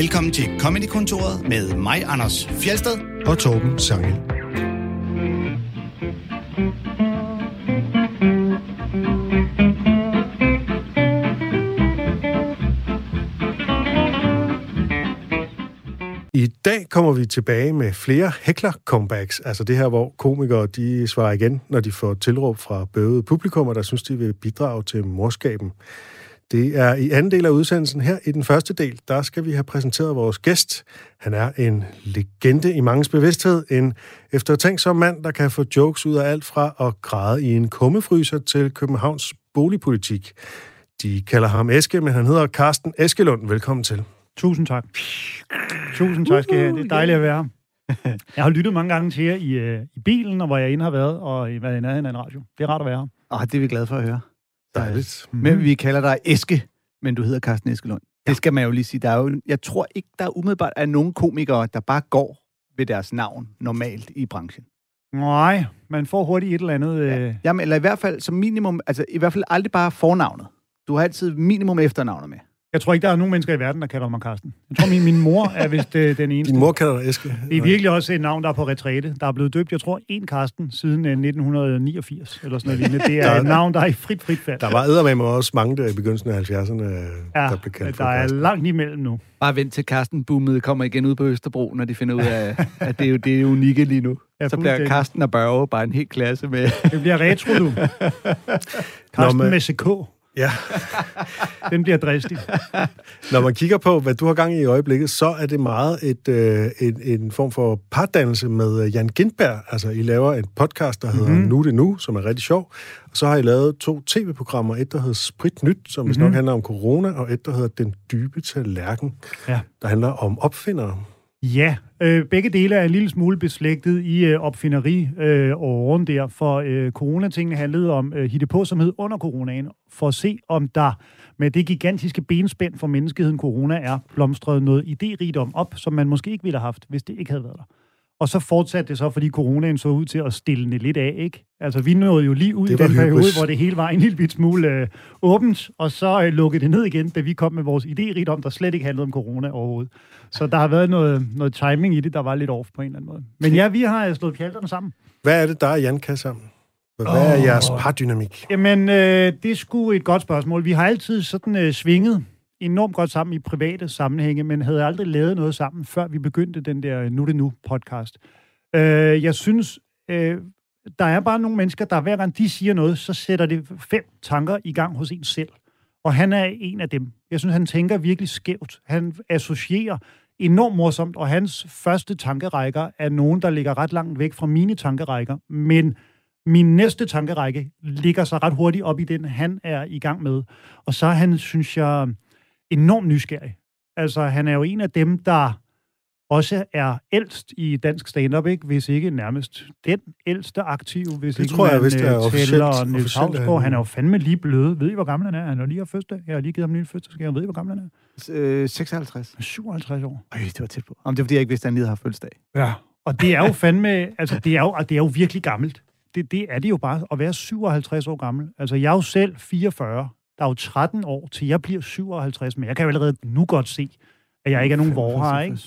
Velkommen til Comedy-kontoret med mig, Anders Fjelsted. og Torben Sangel. I dag kommer vi tilbage med flere hækler-comebacks. Altså det her, hvor komikere de svarer igen, når de får tilråb fra bøvede publikummer, der synes, de vil bidrage til morskaben. Det er i anden del af udsendelsen her. I den første del, der skal vi have præsenteret vores gæst. Han er en legende i mangens bevidsthed. En eftertænksom mand, der kan få jokes ud af alt fra at græde i en kummefryser til Københavns boligpolitik. De kalder ham Eske, men han hedder Carsten Eskelund. Velkommen til. Tusind tak. Tusind tak skal I have. Det er dejligt at være her. Jeg har lyttet mange gange til jer i, øh, i bilen, og hvor jeg inde har været, og i været i nærheden af en radio. Det er rart at være her. Åh, det er vi glade for at høre. Dejligt. Men vi kalder dig Eske, men du hedder Carsten Eskelund. Det skal man jo lige sige. Der er jo, jeg tror ikke, der er umiddelbart er nogen komikere, der bare går ved deres navn normalt i branchen. Nej, man får hurtigt et eller andet... Øh, Jamen, eller i hvert fald som minimum, altså i hvert fald aldrig bare fornavnet. Du har altid minimum efternavnet med. Jeg tror ikke, der er nogen mennesker i verden, der kalder mig Carsten. Jeg tror, min, min mor er vist øh, den eneste. Din mor kalder dig Eske. Det er virkelig også et navn, der er på retræte. Der er blevet døbt, jeg tror, en Carsten siden øh, 1989, eller sådan noget lignende. Det er et navn, der er i frit, frit fald. Der var eddermame også mange der i begyndelsen af 70'erne, øh, ja, der blev kaldt for der er Carsten. langt imellem nu. Bare vent til Carsten Boomet kommer igen ud på Østerbro, når de finder ud af, at det er jo det er unikke lige nu. Ja, Så bliver. Carsten og Børge bare en hel klasse med... Det bliver retro, du. Carsten men- med CK. Ja, Den bliver dristig. når man kigger på, hvad du har gang i i øjeblikket, så er det meget et, øh, en, en form for pardannelse med øh, Jan Gindberg. Altså, I laver en podcast, der hedder Mhm. mm-hmm. Nu det nu, som er rigtig sjov. Og så har I lavet to tv-programmer. Et, der hedder Sprit Nyt, som mm-hmm. nok handler om corona, og et, der hedder Den dybe tallerken, Ja. der handler om opfindere. Ja, øh, begge dele er en lille smule beslægtet i øh, opfinderi øh, åren der, for øh, coronatingene handlede om øh, hittepåsomhed under coronaen, for at se, om der med det gigantiske benspænd for menneskeheden corona er blomstret noget idérigdom op, som man måske ikke ville have haft, hvis det ikke havde været der. Og så fortsatte det så, fordi coronaen så ud til at stille lidt af, ikke? Altså, vi nåede jo lige ud i Det den periode, hybris. hvor det hele var en lille bit smule øh, åbent, og så øh, lukkede det ned igen, da vi kom med vores idérigdom, der slet ikke handlede om corona overhovedet. Så der har været noget, noget timing i det, der var lidt off på en eller anden måde. Men ja, vi har øh, slået pjalterne sammen. Hvad er det, der er Jan kan sammen? Hvad er jeres pardynamik? Jamen, øh, det er sgu et godt spørgsmål. Vi har altid sådan øh, svinget enormt godt sammen i private sammenhænge, men havde aldrig lavet noget sammen, før vi begyndte den der Nu det nu podcast. Øh, jeg synes, øh, der er bare nogle mennesker, der hver gang de siger noget, så sætter det fem tanker i gang hos en selv. Og han er en af dem. Jeg synes, han tænker virkelig skævt. Han associerer enormt morsomt, og hans første tankerækker er nogen, der ligger ret langt væk fra mine tankerækker. Men min næste tankerække ligger så ret hurtigt op i den, han er i gang med. Og så er han, synes jeg, enormt nysgerrig. Altså, han er jo en af dem, der også er ældst i dansk stand-up, ikke? hvis ikke nærmest den ældste aktive, hvis Det ikke tror jeg man vist er øh, tæller Niels er han- er jo fandme lige blød. Ved I, hvor gammel han er? Han har lige fødselsdag. Jeg har lige givet ham en lille fødselsdag. Jeg ved I, hvor gammel han er? Øh, 56. 57 år. Øj, det var tæt på. Om det var, fordi jeg ikke vidste, at han lige haft fødselsdag. Ja. Og det er jo fandme, altså det er jo, det er jo virkelig gammelt. Det, det er det jo bare at være 57 år gammel. Altså jeg er jo selv 44. Der er jo 13 år til jeg bliver 57, men jeg kan jo allerede nu godt se, at jeg ikke er nogen vorhar, ikke?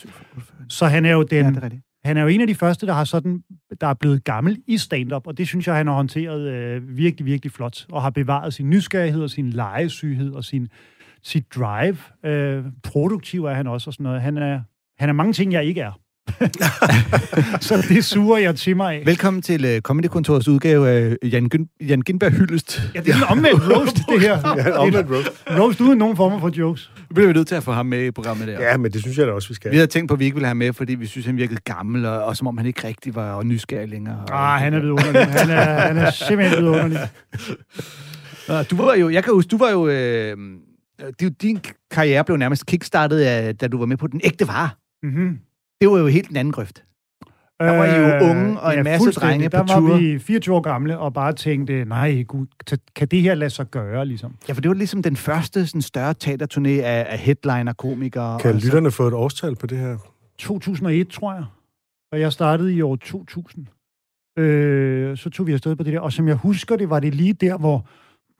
Så han er jo den, Ja, det er rigtigt. han er jo en af de første, der har sådan, der er blevet gammel i stand-up, og det synes jeg, han har håndteret øh, virkelig, virkelig flot, og har bevaret sin nysgerrighed og sin legesyghed og sin, sit drive. Øh, produktiv er han også og sådan noget. Han er, han er mange ting, jeg ikke er. så det suger jeg til mig af. Velkommen til uh, Comedy-kontorets udgave af Jan, Gyn- Jan Gindberg Hyldest. Ja, det er en omvendt roast, det her. Ja, omvendt roast. roast uden nogen former for jokes. Nu bliver vi nødt til at få ham med i programmet der. Ja, men det synes jeg da også, vi skal. Vi havde tænkt på, at vi ikke ville have med, fordi vi synes, han virkede gammel, og, og som om han ikke rigtig var nysgerrig længere. Ah, han er vidunderlig. Han er, han er simpelthen vidunderlig. Nå, Du var jo, jeg kan huske, du var jo... Øh, det, din karriere blev nærmest kickstartet, af, da du var med på Den Ægte Vare. Mm-hmm. Det var jo helt en anden grøft. Der var I jo unge og en masse drenge på Der var tur. vi 24 år gamle og bare tænkte, nej gud, kan det her lade sig gøre, ligesom? Ja, for det var ligesom den første sådan, større teaterturné af, af headliner, komikere. Kan og så- lytterne få et årstal på det her? 2001, tror jeg. Og jeg startede i år 2000. Øh, så tog vi afsted på det der. Og som jeg husker det, var det lige der, hvor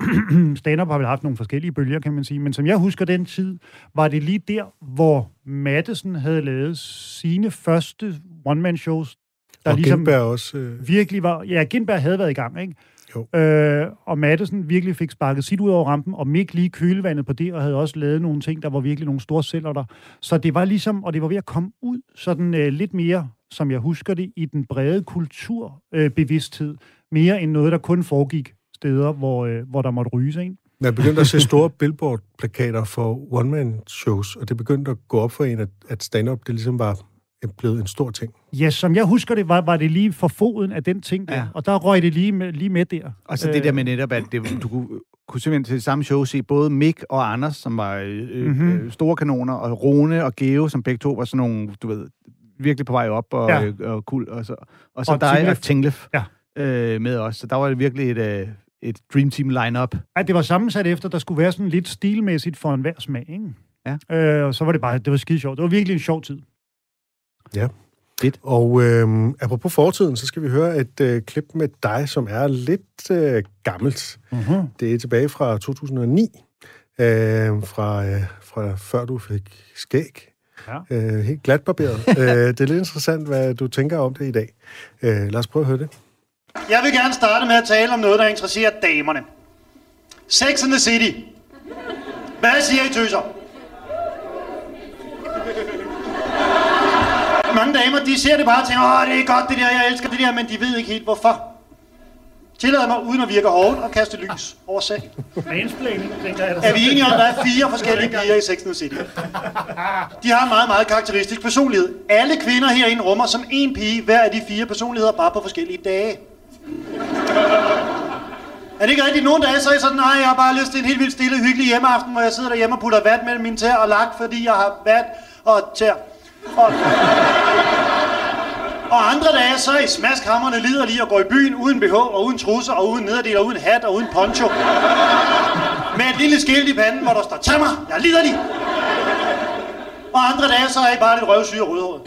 stand-up har vel haft nogle forskellige bølger, kan man sige, men som jeg husker den tid, var det lige der, hvor Madison havde lavet sine første one-man-shows, der og ligesom Gindberg også... Øh... virkelig var... Ja, Gindberg havde været i gang, ikke? Jo. Øh, og Madison virkelig fik sparket sit ud over rampen, og Mick lige kølevandet på det, og havde også lavet nogle ting, der var virkelig nogle store celler der. Så det var ligesom, og det var ved at komme ud sådan øh, lidt mere, som jeg husker det, i den brede kulturbevidsthed, øh, mere end noget, der kun foregik steder, hvor, øh, hvor der måtte ryge ikke? Jeg begyndte at se store billboard-plakater for one-man-shows, og det begyndte at gå op for en, at, at stand-up, det ligesom var blevet en stor ting. Ja, som jeg husker det, var, var det lige for foden af den ting der, ja. og der røg det lige med, lige med der. Og så det der med netop, at det, du kunne, kunne simpelthen til det samme show se både Mick og Anders, som var øh, mm-hmm. øh, store kanoner, og Rone og Geo, som begge to var sådan nogle, du ved, virkelig på vej op og, ja. øh, og kul, og så, og så og dig Tinglef. og Tinglef ja. øh, med os. Så der var det virkelig et, øh, et Dream Team line-up. Ja, det var sammensat efter, der skulle være sådan lidt stilmæssigt for enhver smag, ikke? Ja. Øh, og så var det bare, det var skide sjovt. Det var virkelig en sjov tid. Ja. Fedt. Og øh, apropos fortiden, så skal vi høre et øh, klip med dig, som er lidt øh, gammelt. Uh-huh. Det er tilbage fra 2009, øh, fra, øh, fra før du fik skæg. Ja. Øh, helt glatbarberet. øh, det er lidt interessant, hvad du tænker om det i dag. Øh, lad os prøve at høre det. Jeg vil gerne starte med at tale om noget, der interesserer damerne. Sex in the City. Hvad siger I, tøser? mange damer, de ser det bare og tænker, åh, det er godt det der, jeg elsker det der, men de ved ikke helt hvorfor. Tillad mig, uden at virke hårdt, at kaste lys over sagen. Er vi enige om, at der er fire forskellige piger i Sex and City? De har en meget, meget karakteristisk personlighed. Alle kvinder herinde rummer som en pige hver af de fire personligheder, bare på forskellige dage. Er det ikke rigtigt? Nogle dage så er jeg sådan, nej, jeg har bare lyst til en helt vildt stille, hyggelig hjemmeaften, hvor jeg sidder derhjemme og putter vand mellem mine tæer og lak, fordi jeg har vand og tæer. Og, og andre dage, så er I smaskhammerne liderlige og går i byen uden BH og uden trusser og uden nederdel og uden hat og uden poncho. Med et lille skilt i panden, hvor der står, tag mig, jeg lider lige. Og andre dage, så er I bare lidt røvsyge og rødhåret.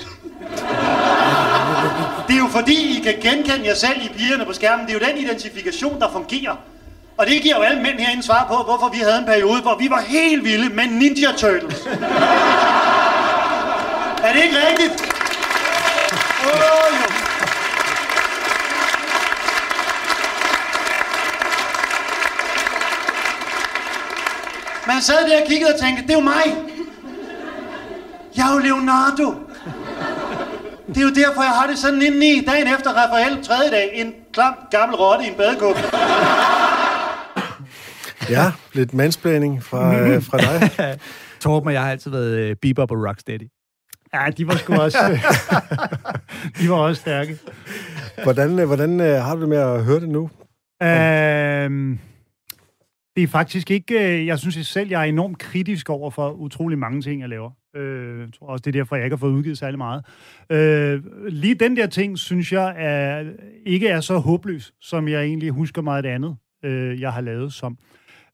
Det er jo fordi, I kan genkende jer selv i pigerne på skærmen. Det er jo den identifikation, der fungerer. Og det giver jo alle mænd herinde svar på, hvorfor vi havde en periode, hvor vi var helt vilde med Ninja Turtles. Er det ikke rigtigt? Oh, jo. Man sad der og kiggede og tænkte, det er jo mig. Jeg er jo Leonardo. Det er jo derfor, jeg har det sådan indeni. Dagen efter Rafael, tredje dag, en klam gammel rotte i en badekåb. Ja, lidt mansplaining fra, øh, fra dig. Torben og jeg har altid været uh, bebop og rocksteady. Ja, de var sgu også... de var også stærke. Hvordan, øh, hvordan øh, har du det med at høre det nu? Øhm, det er faktisk ikke... Øh, jeg synes selv, jeg er enormt kritisk over for utrolig mange ting, jeg laver. Øh, jeg tror også, det er derfor, jeg ikke har fået udgivet særlig meget. Øh, lige den der ting, synes jeg, er, ikke er så håbløs, som jeg egentlig husker meget af det andet, øh, jeg har lavet som.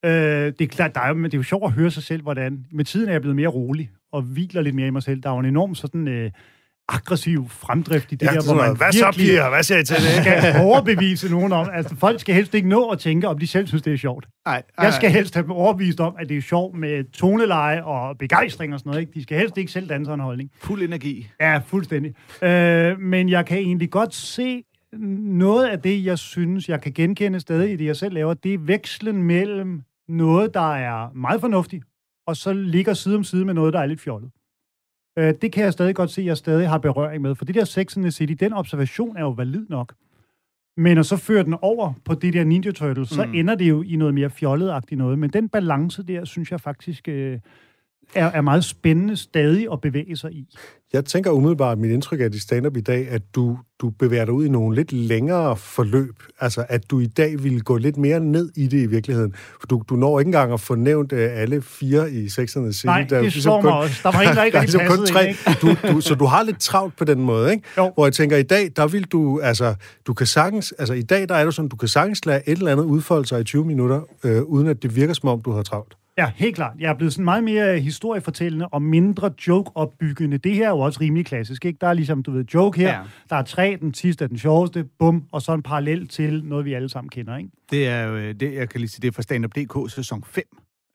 Øh, det er klart, der er, men det er jo sjovt at høre sig selv, hvordan... Med tiden er jeg blevet mere rolig, og hviler lidt mere i mig selv. Der er jo en enorm sådan... Øh, aggressiv fremdrift i det ja, der, hvor man Hvad så, piger? Hvad siger I til det? skal overbevise nogen om, altså folk skal helst ikke nå at tænke, om de selv synes, det er sjovt. Ej, ej, Jeg skal helst have dem overbevist om, at det er sjovt med toneleje og begejstring og sådan noget. Ikke? De skal helst ikke selv danse en holdning. Fuld energi. Ja, fuldstændig. Øh, men jeg kan egentlig godt se noget af det, jeg synes, jeg kan genkende stadig i det, jeg selv laver, det er vekslen mellem noget, der er meget fornuftigt, og så ligger side om side med noget, der er lidt fjollet. Øh, det kan jeg stadig godt se, at jeg stadig har berøring med. For det der Sex and the City, den observation er jo valid nok. Men når så fører den over på det der Ninja Turtles, mm. så ender det jo i noget mere fjollet noget. Men den balance der, synes jeg faktisk øh, er, er meget spændende stadig at bevæge sig i. Jeg tænker umiddelbart, mit indtryk af dit stand-up i dag, at du, du bevæger dig ud i nogle lidt længere forløb. Altså, at du i dag vil gå lidt mere ned i det i virkeligheden. For du, du når ikke engang at få nævnt uh, alle fire i Sexerne City. Nej, der det ligesom kun, mig også. Der var en, der ikke rigtig ligesom kun tre. Du, du, så du har lidt travlt på den måde, ikke? Jo. Hvor jeg tænker, i dag, der vil du, altså, du kan sagtens, altså i dag, der er det sådan, du kan sagtens lade et eller andet udfolde sig i 20 minutter, øh, uden at det virker som om, du har travlt. Ja, helt klart. Jeg er blevet sådan meget mere historiefortællende og mindre joke-opbyggende. Det her er jo også rimelig klassisk, ikke? Der er ligesom, du ved, joke her, ja. der er tre, den sidste er den sjoveste, bum, og så en parallel til noget, vi alle sammen kender, ikke? Det er jo, øh, det, jeg kan lige sige, det er fra Stand Up DK sæson 5.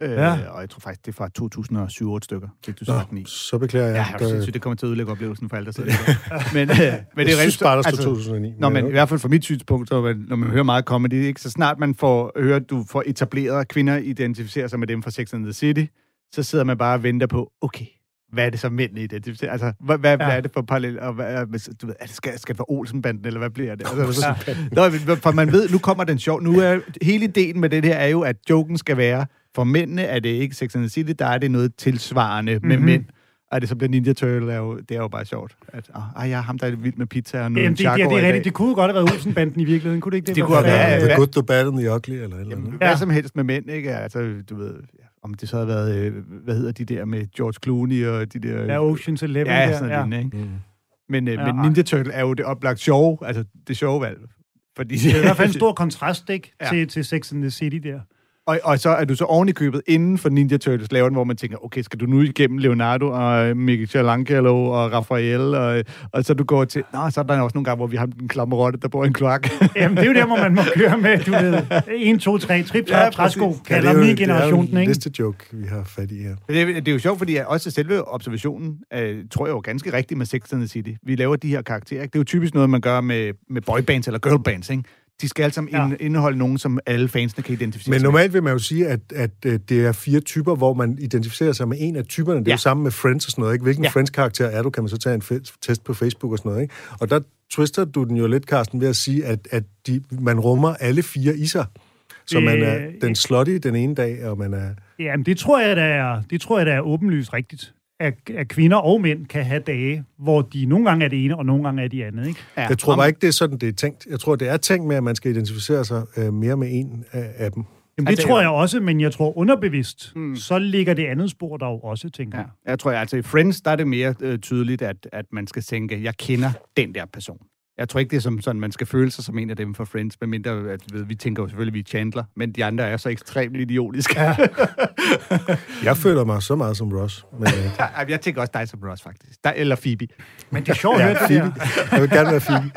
Øh, ja. Og jeg tror faktisk, det er fra 2007 stykker, det du sagt Nå, så beklager jeg. Ja, jeg synes, det kommer til at udlægge oplevelsen for alle, der sidder men, øh, men det er synes bare, der altså, 2009. Nå, men i hvert fald fra mit synspunkt, så, når man hører meget comedy, ikke? så snart man får hørt, at du får etableret, kvinder identificerer sig med dem fra Sex and the City, så sidder man bare og venter på, okay, hvad er det så mænd identificerer? Altså, hvad, hvad, ja. hvad er det for parallel? Og hvad, du ved, er det, skal, skal det være Olsenbanden, eller hvad bliver det? Altså, ja. Nå, for man ved, nu kommer den sjov. Nu er hele ideen med det her er jo, at joken skal være, for mændene er det ikke Sex and the City, der er det noget tilsvarende mm-hmm. med mhm. mænd. Og det så bliver Ninja Turtle, er jo, det er jo bare sjovt. At, ah, ja, ham der er vild med pizza og nu Jamen, det, ja, det, er rigtigt. Det kunne jo godt have været Olsenbanden i virkeligheden, kunne det ikke det? Det kunne have været. The Good, The Bad and The Ugly, eller eller Jamen, Hvad som helst med mænd, ikke? Altså, du ved, om det så havde været, øh, hvad hedder de der med George Clooney og de der... Ja, Ocean's Eleven. Ja, sådan ja. Lignende, ikke? Mm. Men, øh, ja, men Ninja Turtle er jo det oplagt sjove, altså det sjove valg. Fordi, det er i hvert fald en stor kontrast, ikke? Ja. Til, til Sex and the City der. Og, og så er du så oven i købet inden for Ninja Turtles laver den, hvor man tænker, okay, skal du nu igennem Leonardo og Michelangelo og Raphael, og, og så du går til, nå, så er der også nogle gange, hvor vi har en klamme rotte, der bor i en kloak. Jamen, det er jo der, hvor man må køre med, du ved, 1, 2, 3, trip, ja, træsko, kalder ja, min generation den, ikke? Det er jo joke, vi har fat i her. Det, det er jo sjovt, fordi også selve observationen, øh, tror jeg jo ganske rigtigt med Sex and City. Vi laver de her karakterer, ikke? Det er jo typisk noget, man gør med, med boybands eller girlbands, ikke? De skal alle sammen ja. indeholde nogen, som alle fansene kan identificere Men normalt vil man jo sige, at, at, at det er fire typer, hvor man identificerer sig med en af typerne. Det er ja. jo samme med Friends og sådan noget. Ikke? Hvilken ja. Friends-karakter er du, kan man så tage en test på Facebook og sådan noget. Ikke? Og der twister du den jo lidt, Carsten, ved at sige, at, at de, man rummer alle fire i sig. Så man er den slutty den ene dag, og man er... Jamen, det tror jeg, der er, det tror jeg, der er åbenlyst rigtigt at, at kvinder og mænd kan have dage, hvor de nogle gange er det ene, og nogle gange er de andet. Ikke? Ja. Jeg tror bare ikke, det er sådan, det er tænkt. Jeg tror, det er tænkt med, at man skal identificere sig øh, mere med en af, af dem. Jamen, det altså, tror jeg også, men jeg tror underbevidst, mm. så ligger det andet spor der jo også, tænker ja. jeg. Jeg tror, altså i Friends, der er det mere øh, tydeligt, at, at man skal tænke, jeg kender den der person. Jeg tror ikke, det er som sådan, man skal føle sig som en af dem for Friends, medmindre at ved, vi tænker jo selvfølgelig, at vi er Chandler, men de andre er så ekstremt idiotiske. Ja. jeg føler mig så meget som Ross. Men, uh... jeg tænker også dig som Ross, faktisk. Dig, eller Phoebe. Men det er sjovt at høre det der. Jeg vil gerne være Phoebe.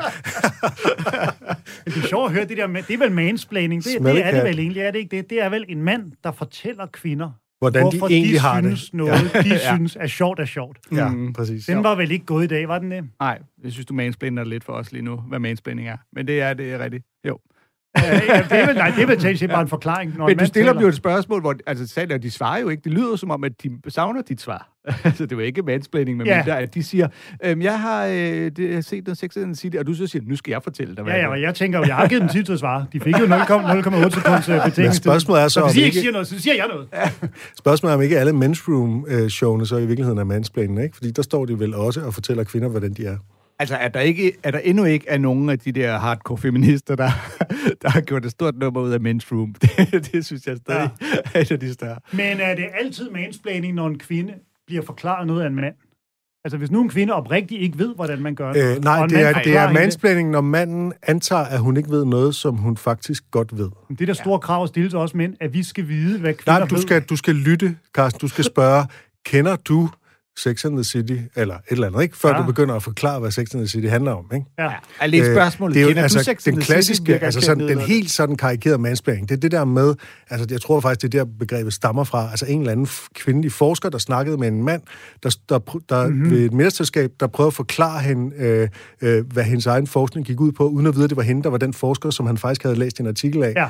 men det er sjovt at høre det der med, det er vel mansplaining. Det, det er det vel egentlig, er det ikke det? Det er vel en mand, der fortæller kvinder, hvordan Hvorfor de egentlig de har synes det. noget, de ja. synes er sjovt er sjovt. Ja, mm. præcis. Den var vel ikke gået i dag, var den det? Nej, jeg synes, du mansplainer lidt for os lige nu, hvad mansplaining er. Men det er, det er rigtigt. Jo. Ja, det er vel, nej, det er vel til bare en forklaring. Når Men du stiller jo et spørgsmål, hvor altså, selv, de svarer jo ikke. Det lyder som om, at de savner dit svar. altså, det var ikke mansplaining, med ja. mindre, at de siger, øhm, jeg har øh, det, jeg set den Sex and City, og du så siger, nu skal jeg fortælle dig, hvad Ja, ja, og jeg tænker jo, jeg har givet dem tid til at svare. De fik jo 0,8 sekunds øh, betingelse. Men spørgsmålet er så, så hvis I ikke, ikke siger noget, så siger jeg noget. Ja. Spørgsmålet er, om ikke alle men's room-showene så i virkeligheden er mansplaining, ikke? Fordi der står de vel også og fortæller kvinder, hvordan de er. Altså, er der, ikke, er der endnu ikke er nogen af de der hardcore feminister, der, der har gjort et stort nummer ud af men's room? Det, det synes jeg stadig ja. er et af de større. Men er det altid mansplaining, når en kvinde bliver forklaret noget af en mand? Altså, hvis nu en kvinde oprigtigt ikke ved, hvordan man gør det. Øh, nej, det er, det er mansplaining, når manden antager, at hun ikke ved noget, som hun faktisk godt ved. Det er der store ja. krav at stille til os mænd, at vi skal vide, hvad kvinder Nej, du skal, du skal lytte, Carsten. Du skal spørge, kender du Sex and the City, eller et eller andet, ikke? Før ja. du begynder at forklare, hvad Sex and the City handler om, ikke? Ja. ja. lidt øh, spørgsmålet. Det er jo, altså, du Sex den klassiske, City, altså sådan, den helt sådan karikerede mansplaining, det er det der med, altså jeg tror faktisk, det er der begrebet stammer fra, altså en eller anden kvindelig forsker, der snakkede med en mand, der, der, der mm-hmm. ved et middagsselskab, der prøvede at forklare hende, øh, øh, hvad hendes egen forskning gik ud på, uden at vide, at det var hende, der var den forsker, som han faktisk havde læst en artikel af. Ja.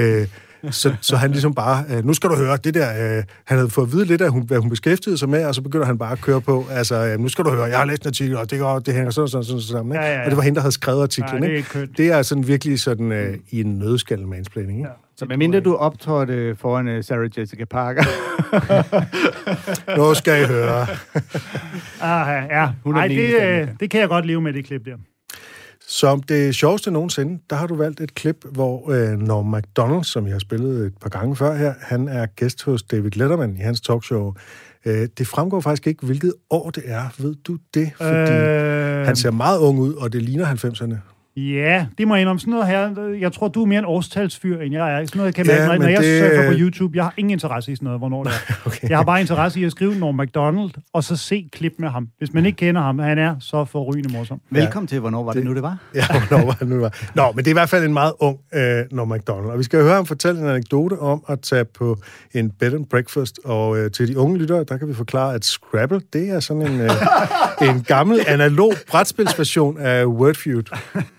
Øh, så, så han ligesom bare, øh, nu skal du høre, det der, øh, han havde fået at vide lidt af, hvad hun beskæftigede sig med, og så begynder han bare at køre på, altså, øh, nu skal du høre, jeg har læst en artikel, og det, går, det hænger sådan sådan, sådan sammen. Ikke? Ja, ja, ja. Og det var hende, der havde skrevet artiklen. Ja, det, er det er sådan virkelig sådan øh, i en nødskal mansplaining. Ikke? Ja. Så medmindre du optrådte foran uh, Sarah Jessica Parker. nu skal I høre. ah, ja. Nej, det, det kan jeg godt leve med, det klip der. Som det sjoveste nogensinde, der har du valgt et klip, hvor øh, Norm MacDonald, som jeg har spillet et par gange før her, han er gæst hos David Letterman i hans talkshow. Øh, det fremgår faktisk ikke, hvilket år det er. Ved du det? Fordi øh... han ser meget ung ud, og det ligner 90'erne. Ja, det må jeg indrømme. Sådan noget her, jeg tror, du er mere en årstalsfyr, end jeg er. Sådan noget kan ja, mærke, når jeg det... surfer på YouTube. Jeg har ingen interesse i sådan noget, hvornår det er. okay. Jeg har bare interesse i at skrive Norm MacDonald, og så se klip med ham. Hvis man ikke kender ham, han er så forrygende morsom. Velkommen til, hvornår var det, det nu, det var? Ja, hvornår var det nu, det var. Nå, men det er i hvert fald en meget ung uh, Norm MacDonald. Og vi skal høre ham fortælle en anekdote om at tage på en bed and breakfast. Og uh, til de unge lyttere, der kan vi forklare, at Scrabble, det er sådan en, uh, en gammel analog brætspilsversion af Wordfeud.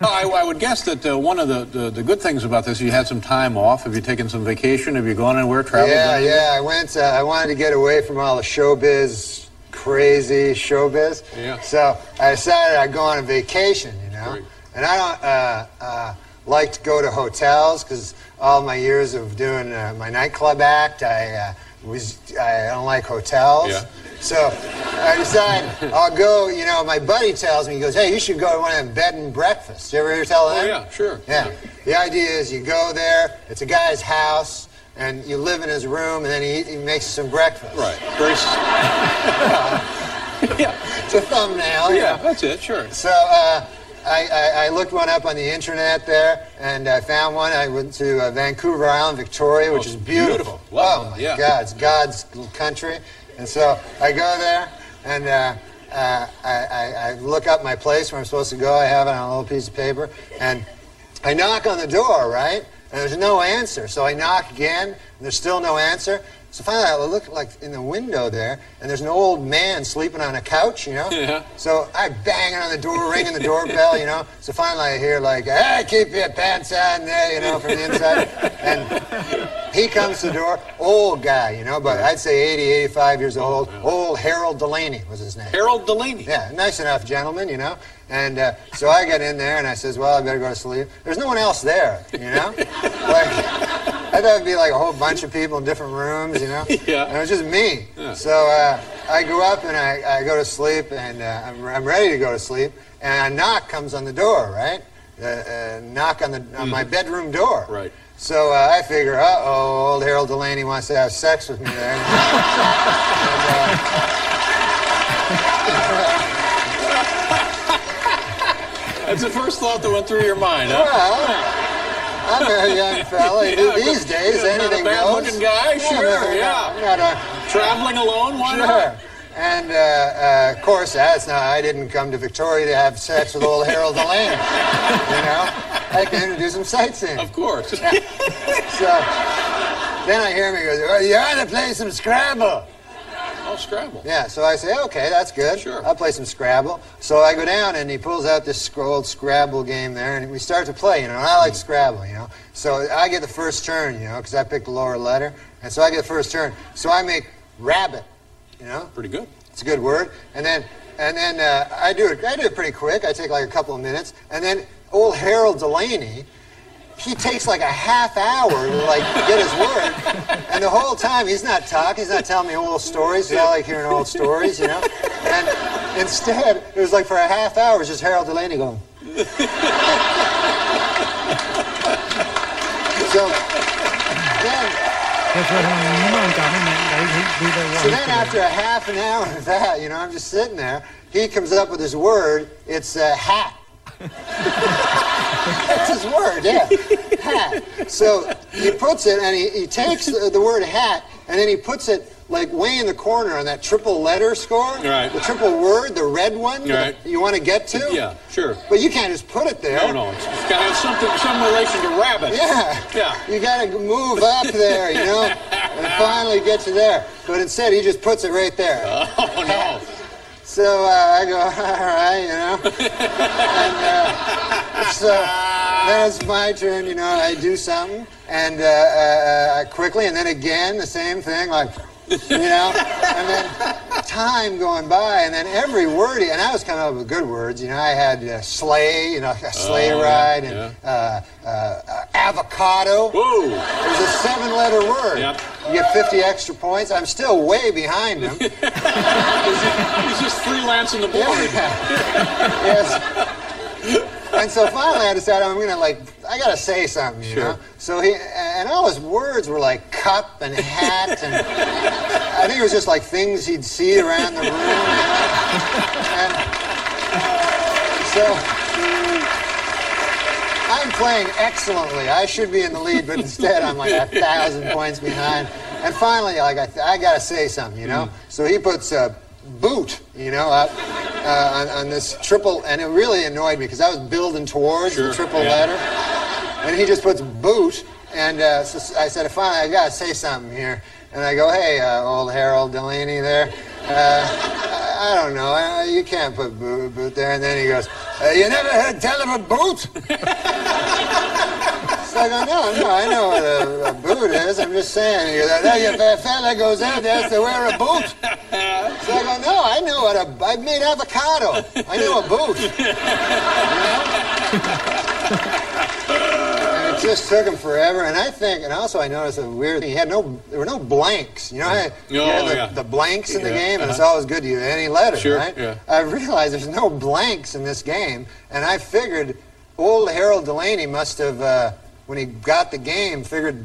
I, I would guess that uh, one of the, the, the, good things about this, you had some time off. Have you taken some vacation? Have you gone anywhere, traveled? Yeah, yeah. I went. Uh, I wanted to get away from all the showbiz, crazy showbiz. Yeah. So I decided I'd go on a vacation. You know, Great. and I don't uh, uh, like to go to hotels because all my years of doing uh, my nightclub act, I uh, was I don't like hotels. Yeah. So I decide I'll go. You know, my buddy tells me he goes, "Hey, you should go to one of them bed and breakfasts." You ever hear tell them? Oh yeah, sure. Yeah. The idea is you go there. It's a guy's house. And you live in his room, and then he, he makes some breakfast. Right. Very. yeah. It's a thumbnail. Yeah, that's it. Sure. So uh, I, I, I, looked one up on the internet there, and I found one. I went to uh, Vancouver Island, Victoria, which is beautiful. beautiful. Wow. Oh my yeah. God, it's God's country. And so I go there, and uh, uh, I, I, look up my place where I'm supposed to go. I have it on a little piece of paper, and I knock on the door, right? And there's no answer. So I knock again, and there's still no answer. So finally, I look like in the window there, and there's an old man sleeping on a couch, you know. Yeah. So I bang on the door, ringing the doorbell, you know. So finally, I hear like, "Hey, keep your pants on there," you know, from the inside. and he comes to the door, old guy, you know, but I'd say 80, 85 years old. Old Harold Delaney was his name. Harold Delaney. Yeah, nice enough gentleman, you know. And uh, so I get in there and I says, well, I better go to sleep. There's no one else there, you know? like, I thought it'd be like a whole bunch of people in different rooms, you know? Yeah. And it was just me. Yeah. So uh, I go up and I, I go to sleep and uh, I'm, I'm ready to go to sleep. And a knock comes on the door, right? Uh, uh knock on, the, on mm. my bedroom door. Right. So uh, I figure, uh-oh, old Harold Delaney wants to have sex with me there. and, That's the first thought that went through your mind, huh? Well, I'm a young fella. Yeah, These days, anything not a goes. guy, sure, yeah. Not a, Traveling alone, why sure. not? And uh, uh, of course, that's not. I didn't come to Victoria to have sex with old Harold the Delaney. you know, I came to do some sightseeing. Of course. Yeah. So then I hear him. He goes, "Oh, you ought to play some Scrabble." Oh, Scrabble. Yeah, so I say, okay, that's good. Sure. I'll play some Scrabble. So I go down and he pulls out this old Scrabble game there and we start to play, you know, and I like Scrabble, you know. So I get the first turn, you know, because I picked the lower letter. And so I get the first turn. So I make rabbit, you know. Pretty good. It's a good word. And then, and then uh, I do it, I do it pretty quick. I take like a couple of minutes. And then old Harold Delaney, he takes like a half hour to like get his word, and the whole time he's not talking, he's not telling me old stories. I like hearing old stories, you know. And instead, it was like for a half hour, it was just Harold Delaney going. so then. So then after a half an hour of that, you know, I'm just sitting there. He comes up with his word. It's a hat. That's his word, yeah. Hat. So he puts it, and he, he takes the, the, word hat, and then he puts it like way in the corner on that triple letter score. Right. The triple word, the red one. Right. You want to get to? Yeah, sure. But you can't just put it there. No, no. It's, it's got to have something, some relation to rabbit. Yeah. Yeah. You got to move up there, you know, and finally get to there. But instead, he just puts it right there. Oh, no. So uh, I go, all right, you know. and uh, so then it's my turn, you know. I do something, and uh, uh, uh quickly, and then again the same thing, like you know, and then time going by, and then every word, and I was coming up with good words. You know, I had uh, sleigh, you know, a sleigh oh, ride, yeah, and yeah. Uh, uh, avocado. Whoa! It was a seven-letter word. Yep. You get 50 extra points. I'm still way behind him. he's, just freelancing the board. Yeah. yes. And so finally, I decided I'm gonna like I gotta say something, you sure. know. So he and all his words were like cup and hat, and I think it was just like things he'd see around the room. You know? And so playing excellently. I should be in the lead, but instead I'm like a thousand points behind. And finally, like I, I got to say something, you know. Mm. So he puts a boot, you know, up uh, on, on, this triple, and it really annoyed me because I was building towards sure, the triple yeah. ladder, and he just puts boot, and uh, so I said, finally, I got to say something here. And I go, hey, uh, old Harold Delaney there. Uh, I, don't know. I, you can't put boot, boot, there. And then he goes, uh, you never heard tell of a boot? so I go, no, no, I know what a, a boot is. I'm just saying. He goes, you fella goes out there has to wear a boot. So I go, no, I know what a, I made avocado. I know a boot. You know? It just took him forever. And I think, and also I noticed a weird thing. He had no, there were no blanks. You know, oh, you had the, yeah. the blanks in the game, and uh-huh. it's always good to use any letter, sure, right? Yeah. I realized there's no blanks in this game, and I figured old Harold Delaney must have, uh, when he got the game, figured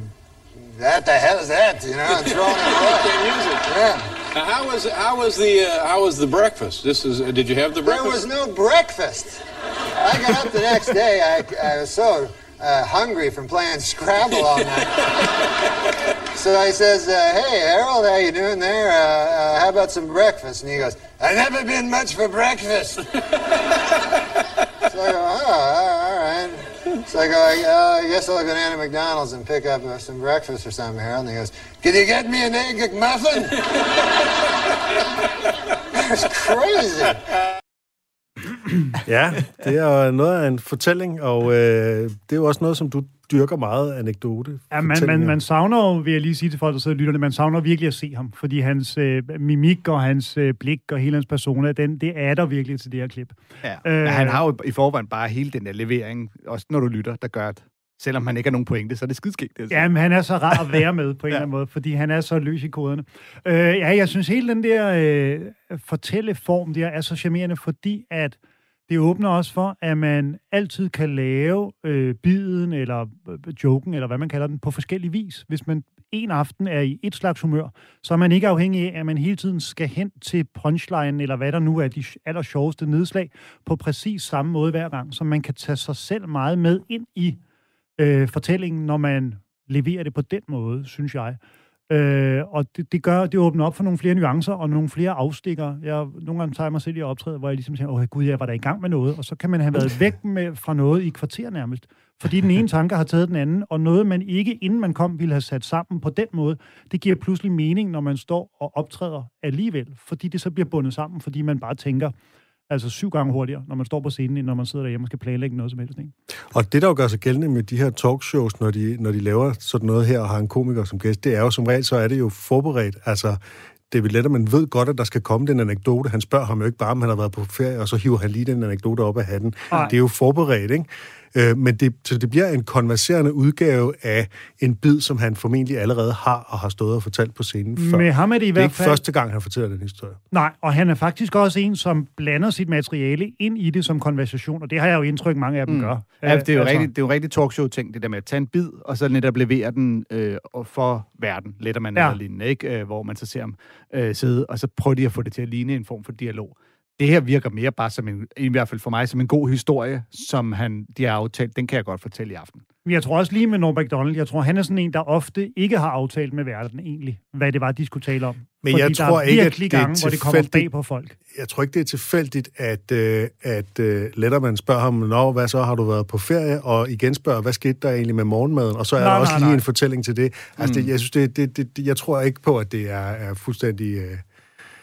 that the hell is that? You know, and throwing it away. Can't use it. Yeah. Now, how was how was the uh, how was the breakfast? This is uh, did you have the breakfast? There was no breakfast. I got up the next day. I, I was so uh, hungry from playing Scrabble all night. so I says, uh, "Hey, Harold, how you doing there? Uh, uh, how about some breakfast?" And he goes, "I've never been much for breakfast." so I go, "Oh, all right." So I go, I, guess I'll go down to McDonald's and pick up uh, some breakfast or something, Harold. And he goes, Can you get me an egg McMuffin? That's crazy. ja, det er noget af en fortælling, og øh, det er jo også noget, som du dyrker meget anekdote. Ja, man, man, man savner jo, vil jeg lige sige til folk, der sidder og lytter, man savner virkelig at se ham, fordi hans øh, mimik og hans øh, blik og hele hans persona, den, det er der virkelig til det her klip. Ja, øh, han har jo i forvejen bare hele den der levering, også når du lytter, der gør, at selvom han ikke har nogen pointe, så er det skidskægt. Det ja, men han er så rar at være med på en ja. eller anden måde, fordi han er så løs i koderne. Øh, ja, jeg synes hele den der øh, fortælleform der er så charmerende, fordi at det åbner også for, at man altid kan lave øh, biden eller øh, joken, eller hvad man kalder den, på forskellig vis. Hvis man en aften er i et slags humør, så er man ikke afhængig af, at man hele tiden skal hen til punchline, eller hvad der nu er de aller sjoveste nedslag, på præcis samme måde hver gang. Så man kan tage sig selv meget med ind i øh, fortællingen, når man leverer det på den måde, synes jeg. Øh, og det, det gør, det åbner op for nogle flere nuancer og nogle flere afstikker. Jeg nogle gange tager mig selv i optræde, hvor jeg ligesom siger, åh gud, jeg var der i gang med noget, og så kan man have været væk med, fra noget i kvarter nærmest. Fordi den ene tanke har taget den anden, og noget, man ikke, inden man kom, ville have sat sammen på den måde, det giver pludselig mening, når man står og optræder alligevel, fordi det så bliver bundet sammen, fordi man bare tænker, Altså syv gange hurtigere, når man står på scenen, end når man sidder derhjemme og skal planlægge noget som helst. Ikke? Og det, der jo gør sig gældende med de her talkshows, når de, når de laver sådan noget her og har en komiker som gæst, det er jo som regel, så er det jo forberedt. Altså, David Letterman ved godt, at der skal komme den anekdote. Han spørger ham jo ikke bare, om han har været på ferie, og så hiver han lige den anekdote op af hatten. Ej. Det er jo forberedt, ikke? Øh, men det, så det bliver en konverserende udgave af en bid, som han formentlig allerede har og har stået og fortalt på scenen før. Med ham er det i hvert fald... Det er ikke første gang, han fortæller den historie. Nej, og han er faktisk også en, som blander sit materiale ind i det som konversation, og det har jeg jo indtryk, mange af dem mm. gør. Ja, det er jo altså... rigtig, det er jo rigtig talkshow-ting, det der med at tage en bid, og så netop levere den øh, for verden, man ja. eller lignende, ikke? Øh, hvor man så ser ham øh, sidde, og så prøver de at få det til at ligne en form for dialog det her virker mere bare som en, i hvert fald for mig, som en god historie, som han, de har aftalt. Den kan jeg godt fortælle i aften. Jeg tror også lige med Norm MacDonald, jeg tror, han er sådan en, der ofte ikke har aftalt med verden egentlig, hvad det var, de skulle tale om. Men Fordi jeg tror ikke, at det er gange, hvor det kommer bag på folk. Jeg tror ikke, det er tilfældigt, at, uh, at uh, Letterman spørger ham, Nå, hvad så har du været på ferie? Og igen spørger, hvad skete der egentlig med morgenmaden? Og så er nej, der også nej, lige nej. en fortælling til det. Altså, mm. det, jeg, synes, det, det, det, jeg tror ikke på, at det er, er fuldstændig... Uh,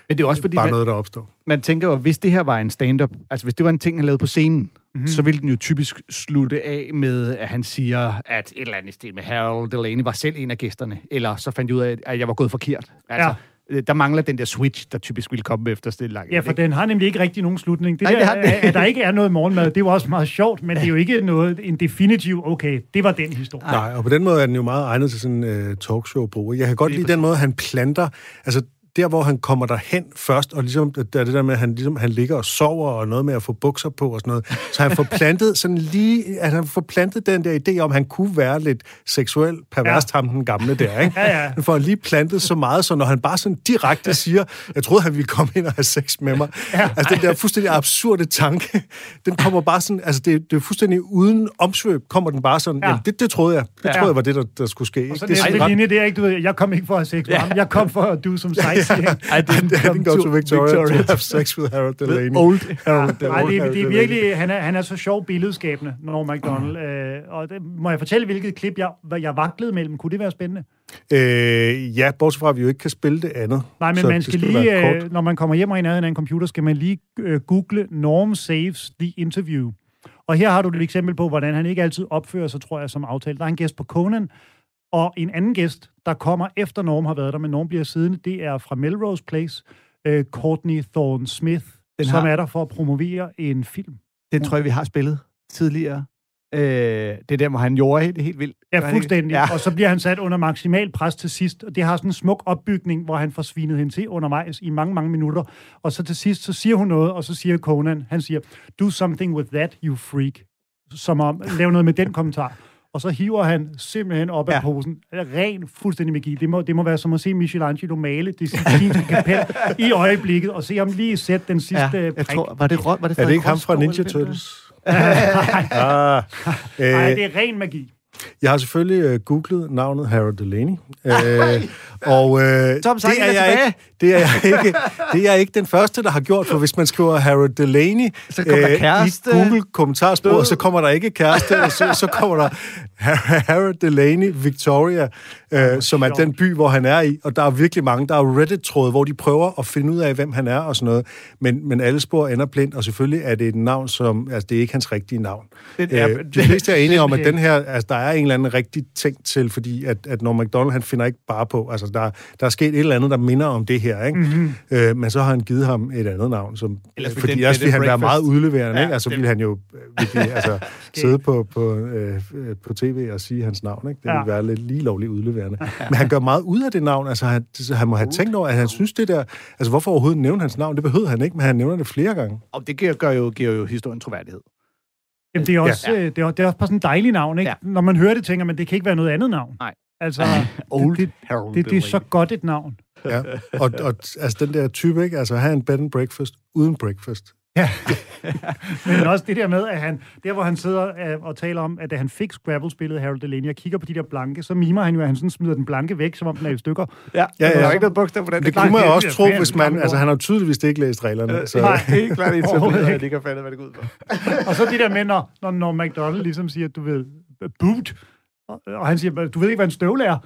men det er også fordi, bare noget, der opstår. Man tænker jo, hvis det her var en stand-up, altså hvis det var en ting, han lavede på scenen, mm-hmm. så ville den jo typisk slutte af med, at han siger, at et eller andet sted med Harold Delaney var selv en af gæsterne, eller så fandt jeg ud af, at jeg var gået forkert. Altså, ja øh, der mangler den der switch, der typisk ville komme efter stille langt. Ja, for den har nemlig ikke rigtig nogen slutning. Det, Nej, der, det har det. at der ikke er noget morgenmad, det er jo også meget sjovt, men det er jo ikke noget, en definitiv, okay, det var den historie. Nej, og på den måde er den jo meget egnet til sådan en uh, talkshow-brug. Jeg kan godt lide den måde, han planter, altså der, hvor han kommer derhen først, og ligesom, der er det der med, at han, ligesom, han ligger og sover, og noget med at få bukser på og sådan noget, så han får plantet sådan lige, at han får plantet den der idé om, at han kunne være lidt seksuel perverst, ja. ham den gamle der, ikke? Ja, ja. Han får lige plantet så meget, så når han bare sådan direkte siger, jeg troede, han ville komme ind og have sex med mig. Ja. Altså, den der fuldstændig absurde tanke, den kommer bare sådan, altså, det, det er fuldstændig uden omsvøb, kommer den bare sådan, ja. jamen, det, det troede jeg. Det ja. troede jeg var det, der, der skulle ske. Og så det er det linje, det er ikke, du ved, jeg kom ikke for at have sex med ja. ham, jeg kom for at du som sightseeing. I didn't, I didn't go to Victoria, Victoria to have sex with Harold Delaney. Old Harold Delaney. Nej, det, er, det er virkelig, han er, han er så sjov billedskabende, Norm MacDonald. Øh, og det, må jeg fortælle, hvilket klip jeg, jeg vaklede mellem? Kunne det være spændende? Øh, ja, bortset fra, at vi jo ikke kan spille det andet. Nej, men man skal lige, øh, når man kommer hjem og i nærheden af en computer, skal man lige øh, google Norm Saves the Interview. Og her har du et eksempel på, hvordan han ikke altid opfører sig, tror jeg, som aftalt. Der er en gæst på Conan, og en anden gæst, der kommer efter Norm har været der, men Norm bliver siddende, det er fra Melrose Place, øh, Courtney Thorne Smith, Den som har... er der for at promovere en film. Den tror jeg, vi har spillet tidligere. Øh, det er der, hvor han gjorde helt, helt vildt. Ja, fuldstændig. Ja. Og så bliver han sat under maksimal pres til sidst, og det har sådan en smuk opbygning, hvor han får svinet hende til undervejs i mange, mange minutter. Og så til sidst, så siger hun noget, og så siger Conan, han siger, do something with that, you freak. Som om, lav noget med den kommentar og så hiver han simpelthen op ja. af posen. Ren fuldstændig magi. Det må, det må være som at se Michelangelo male det Sistinske kapel i øjeblikket, og se ham lige sætte den sidste ja, jeg tror, var det, var det er det ikke ham fra Ninja Turtles? Nej, ah, øh, det er ren magi. Jeg har selvfølgelig uh, googlet navnet Harold Delaney. Uh, og uh, Tom, det, er jeg ikke, det, er jeg ikke, det er ikke den første, der har gjort, for hvis man skriver Harold Delaney så uh, kæreste. i Google kommentarsporet, så kommer der ikke kæreste, så, så kommer der Harold Delaney Victoria, uh, som er den by, hvor han er i. Og der er virkelig mange, der er Reddit-tråde, hvor de prøver at finde ud af, hvem han er og sådan noget. Men, men alle spor ender blindt, og selvfølgelig er det et navn, som... Altså, det er ikke hans rigtige navn. Det er, uh, de fleste er enige om, at den her... Altså, der er en eller anden rigtig ting til, fordi at, at når McDonald, han finder ikke bare på... Altså, der, der er sket et eller andet, der minder om det her, ikke? Mm-hmm. Uh, men så har han givet ham et andet navn, som... Ellers fordi den, ellers ville han være meget udleverende, ja, ikke? Altså, det, ville han jo virkelig, altså, sidde på, på, øh, på tv og sige hans navn, ikke? Det ville ja. være lidt lige lovligt udleverende. Men han gør meget ud af det navn. Altså, han, han må have tænkt over, at han synes det der... Altså, hvorfor overhovedet nævne hans navn? Det behøvede han ikke, men han nævner det flere gange. Og det giver, gør jo, giver jo historien troværdighed. Jamen, det er også, ja. Øh, det er, det er også bare sådan en dejlig navn, ikke? Ja. Når man hører det, tænker man, det kan ikke være noget andet navn. Nej. Altså, Old det, det, det, det er så godt et navn. Ja, og, og altså den der type, ikke? Altså have en bed and breakfast uden breakfast. Ja, men også det der med, at han, der hvor han sidder øh, og taler om, at da han fik Scrabble-spillet Harold Delaney, og kigger på de der blanke, så mimer han jo, at han sådan smider den blanke væk, som om den er i stykker. Ja, ja, ja. Der er ikke noget bogstav på den. Det, det kunne man jo også tro, hvis man... Altså, han har tydeligvis ikke læst reglerne. Øh, så. Nej, helt klart ikke. Så ikke har fattet, hvad det går ud på. og så de der med, når, når, når McDonald ligesom siger, du ved, boot, og han siger, du ved ikke, hvad en støvle er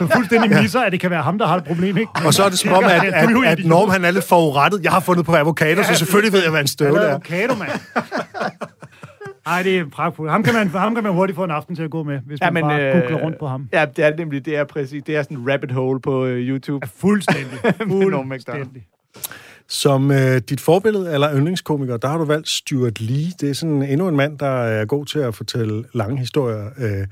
så fuldstændig misser, at det kan være ham, der har et problem, ikke? Og så er det som om, at, at, at Norm han er lidt forurettet. Jeg har fundet på avocado, så selvfølgelig ved jeg, hvad en støvle er. Avocado, mand. Nej, det er pragtfuldt. Ham kan, man, ham kan man hurtigt få en aften til at gå med, hvis ja, man men, bare øh, googler rundt på ham. Ja, det er nemlig, det er præcis. Det er sådan en rabbit hole på uh, YouTube. Ja, fuldstændig. fuldstændig. Som øh, dit forbillede eller yndlingskomiker, der har du valgt Stuart Lee. Det er sådan endnu en mand, der er god til at fortælle lange historier. Øh,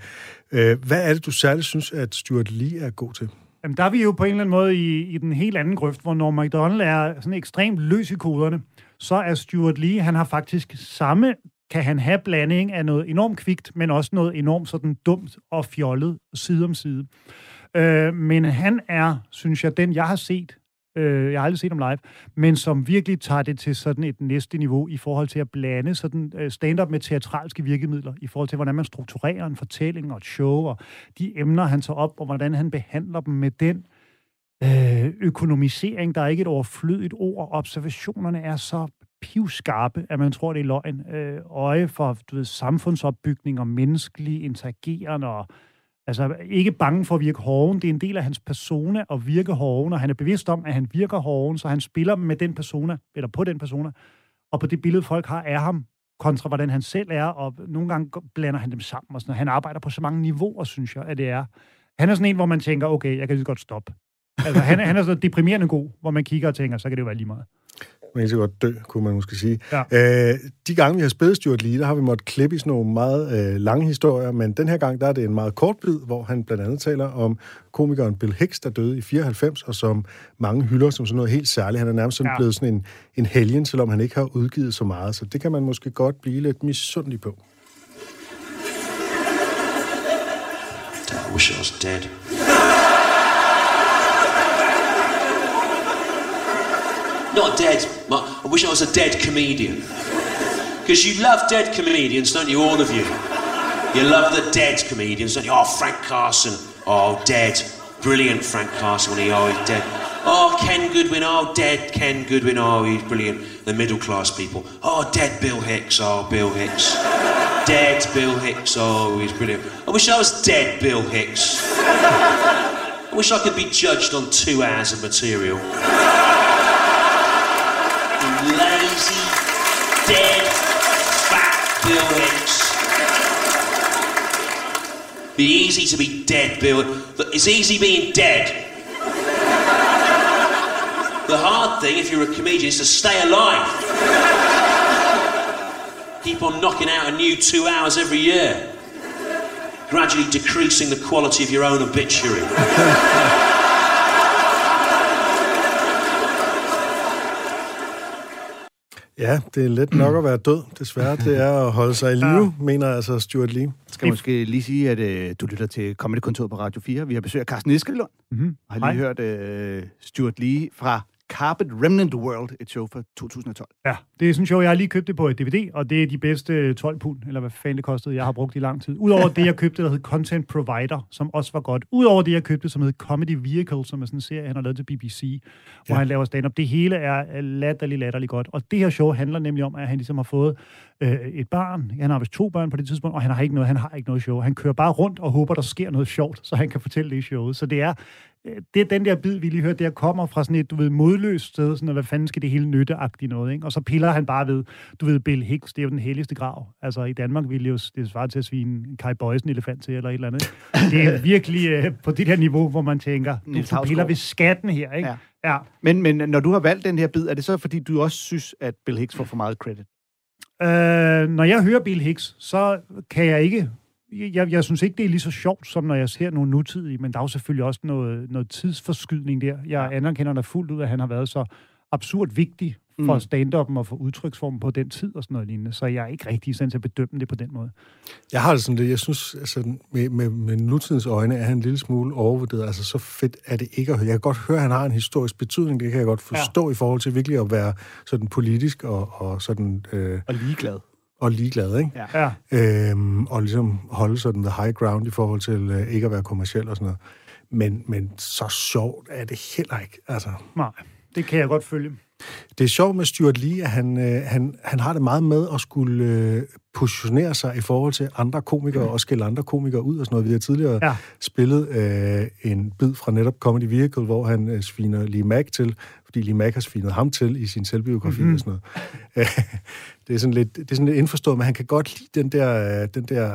øh, hvad er det, du særligt synes, at Stuart Lee er god til? Jamen, der er vi jo på en eller anden måde i, i den helt anden grøft, hvor når McDonald er sådan ekstremt løs i koderne, så er Stuart Lee, han har faktisk samme, kan han have blanding af noget enormt kvikt, men også noget enormt sådan dumt og fjollet side om side. Øh, men han er, synes jeg, den jeg har set, øh, jeg har aldrig set dem live, men som virkelig tager det til sådan et næste niveau i forhold til at blande sådan øh, stand-up med teatralske virkemidler, i forhold til, hvordan man strukturerer en fortælling og et show, og de emner, han tager op, og hvordan han behandler dem med den øh, økonomisering, der er ikke et overflødigt ord. Observationerne er så pivskarpe, at man tror, det er løgn. Øh, øje for du ved, samfundsopbygning og menneskelig interagerende og Altså ikke bange for at virke hoven. Det er en del af hans persona at virke hoven, og han er bevidst om, at han virker hoven, så han spiller med den persona, eller på den persona, og på det billede, folk har af ham, kontra hvordan han selv er, og nogle gange blander han dem sammen. Og sådan. Han arbejder på så mange niveauer, synes jeg, at det er. Han er sådan en, hvor man tænker, okay, jeg kan lige godt stoppe. Altså, han, han er så deprimerende god, hvor man kigger og tænker, så kan det jo være lige meget. Man kan godt dø, kunne man måske sige. Ja. Øh, de gange, vi har spillet Stuart Lee, der har vi måttet klippe i sådan nogle meget øh, lange historier, men den her gang, der er det en meget kort bid, hvor han blandt andet taler om komikeren Bill Hicks, der døde i 94, og som mange hylder som sådan noget helt særligt. Han er nærmest sådan ja. blevet sådan en, en helgen, selvom han ikke har udgivet så meget, så det kan man måske godt blive lidt misundelig på. I wish I was dead. Not dead. I wish I was a dead comedian. Because you love dead comedians, don't you, all of you? You love the dead comedians, don't you? Oh, Frank Carson. Oh, dead. Brilliant Frank Carson when he, oh, he's dead. Oh, Ken Goodwin. Oh, dead Ken Goodwin. Oh, he's brilliant. The middle class people. Oh, dead Bill Hicks. Oh, Bill Hicks. Dead Bill Hicks. Oh, he's brilliant. I wish I was dead Bill Hicks. I wish I could be judged on two hours of material. Lazy, dead, fat. Be easy to be dead, Bill. It's easy being dead. The hard thing, if you're a comedian, is to stay alive. Keep on knocking out a new two hours every year, gradually decreasing the quality of your own obituary. Ja, det er let nok at være død. Desværre, det er at holde sig i live, ja. mener altså Stuart Lee. Skal måske lige sige, at øh, du lytter til Comedy Kontor på Radio 4. Vi har besøg af Carsten Eskelund. Mm-hmm. Har lige Hej. hørt øh, Stuart Lee fra Carpet Remnant World, et show fra 2012. Ja, det er sådan et show, jeg har lige købt det på et DVD, og det er de bedste 12 pund, eller hvad fanden det kostede, jeg har brugt i lang tid. Udover det, jeg købte, der hed Content Provider, som også var godt. Udover det, jeg købte, som hed Comedy Vehicle, som er sådan en serie, han har lavet til BBC, hvor ja. han laver stand-up. Det hele er latterligt, latterligt godt. Og det her show handler nemlig om, at han ligesom har fået øh, et barn. Han har vist to børn på det tidspunkt, og han har ikke noget, han har ikke noget show. Han kører bare rundt og håber, der sker noget sjovt, så han kan fortælle det i showet. Så det er det er den der bid, vi lige hørte, der kommer fra sådan et, du ved, modløst sted, sådan, hvad fanden skal det hele nytteagtige noget, ikke? Og så piller han bare ved, du ved, Bill Hicks, det er jo den helligste grav. Altså, i Danmark ville jo, det svare til at svine en Kai Bøjsen elefant til, eller et eller andet. Det er virkelig øh, på det der niveau, hvor man tænker, du, du piller ved skatten her, ikke? Ja. ja. Men, men når du har valgt den her bid, er det så, fordi du også synes, at Bill Hicks får for meget credit? Øh, når jeg hører Bill Hicks, så kan jeg ikke jeg, jeg synes ikke, det er lige så sjovt, som når jeg ser nogle nutidige, men der er jo selvfølgelig også noget, noget tidsforskydning der. Jeg anerkender da fuldt ud, at han har været så absurd vigtig for mm. stand-up'en og for udtryksformen på den tid og sådan noget lignende. Så jeg er ikke rigtig i stand til at bedømme det på den måde. Jeg har det sådan det. Jeg synes, altså, med, med, med nutidens øjne er han en lille smule overvurderet. Altså, så fedt er det ikke at høre. Jeg kan godt høre, at han har en historisk betydning. Det kan jeg godt forstå ja. i forhold til virkelig at være sådan politisk og, og sådan... Øh, og ligeglad og ligeglad, ikke? Ja. Øhm, og ligesom holde sådan the high ground i forhold til øh, ikke at være kommersiel og sådan noget. Men, men så sjovt er det heller ikke, altså. Nej, det kan jeg godt følge. Det er sjovt med Stuart Lee, at han, øh, han, han har det meget med at skulle øh, positionere sig i forhold til andre komikere mm. og skille andre komikere ud og sådan noget. Vi har tidligere ja. spillet øh, en bid fra netop Comedy Vehicle, hvor han øh, sviner Lee Mack til, fordi Lee Mack har svinet ham til i sin selvbiografi mm-hmm. og sådan noget. det er sådan lidt, det er sådan lidt indforstået, men han kan godt lide den der, øh, den der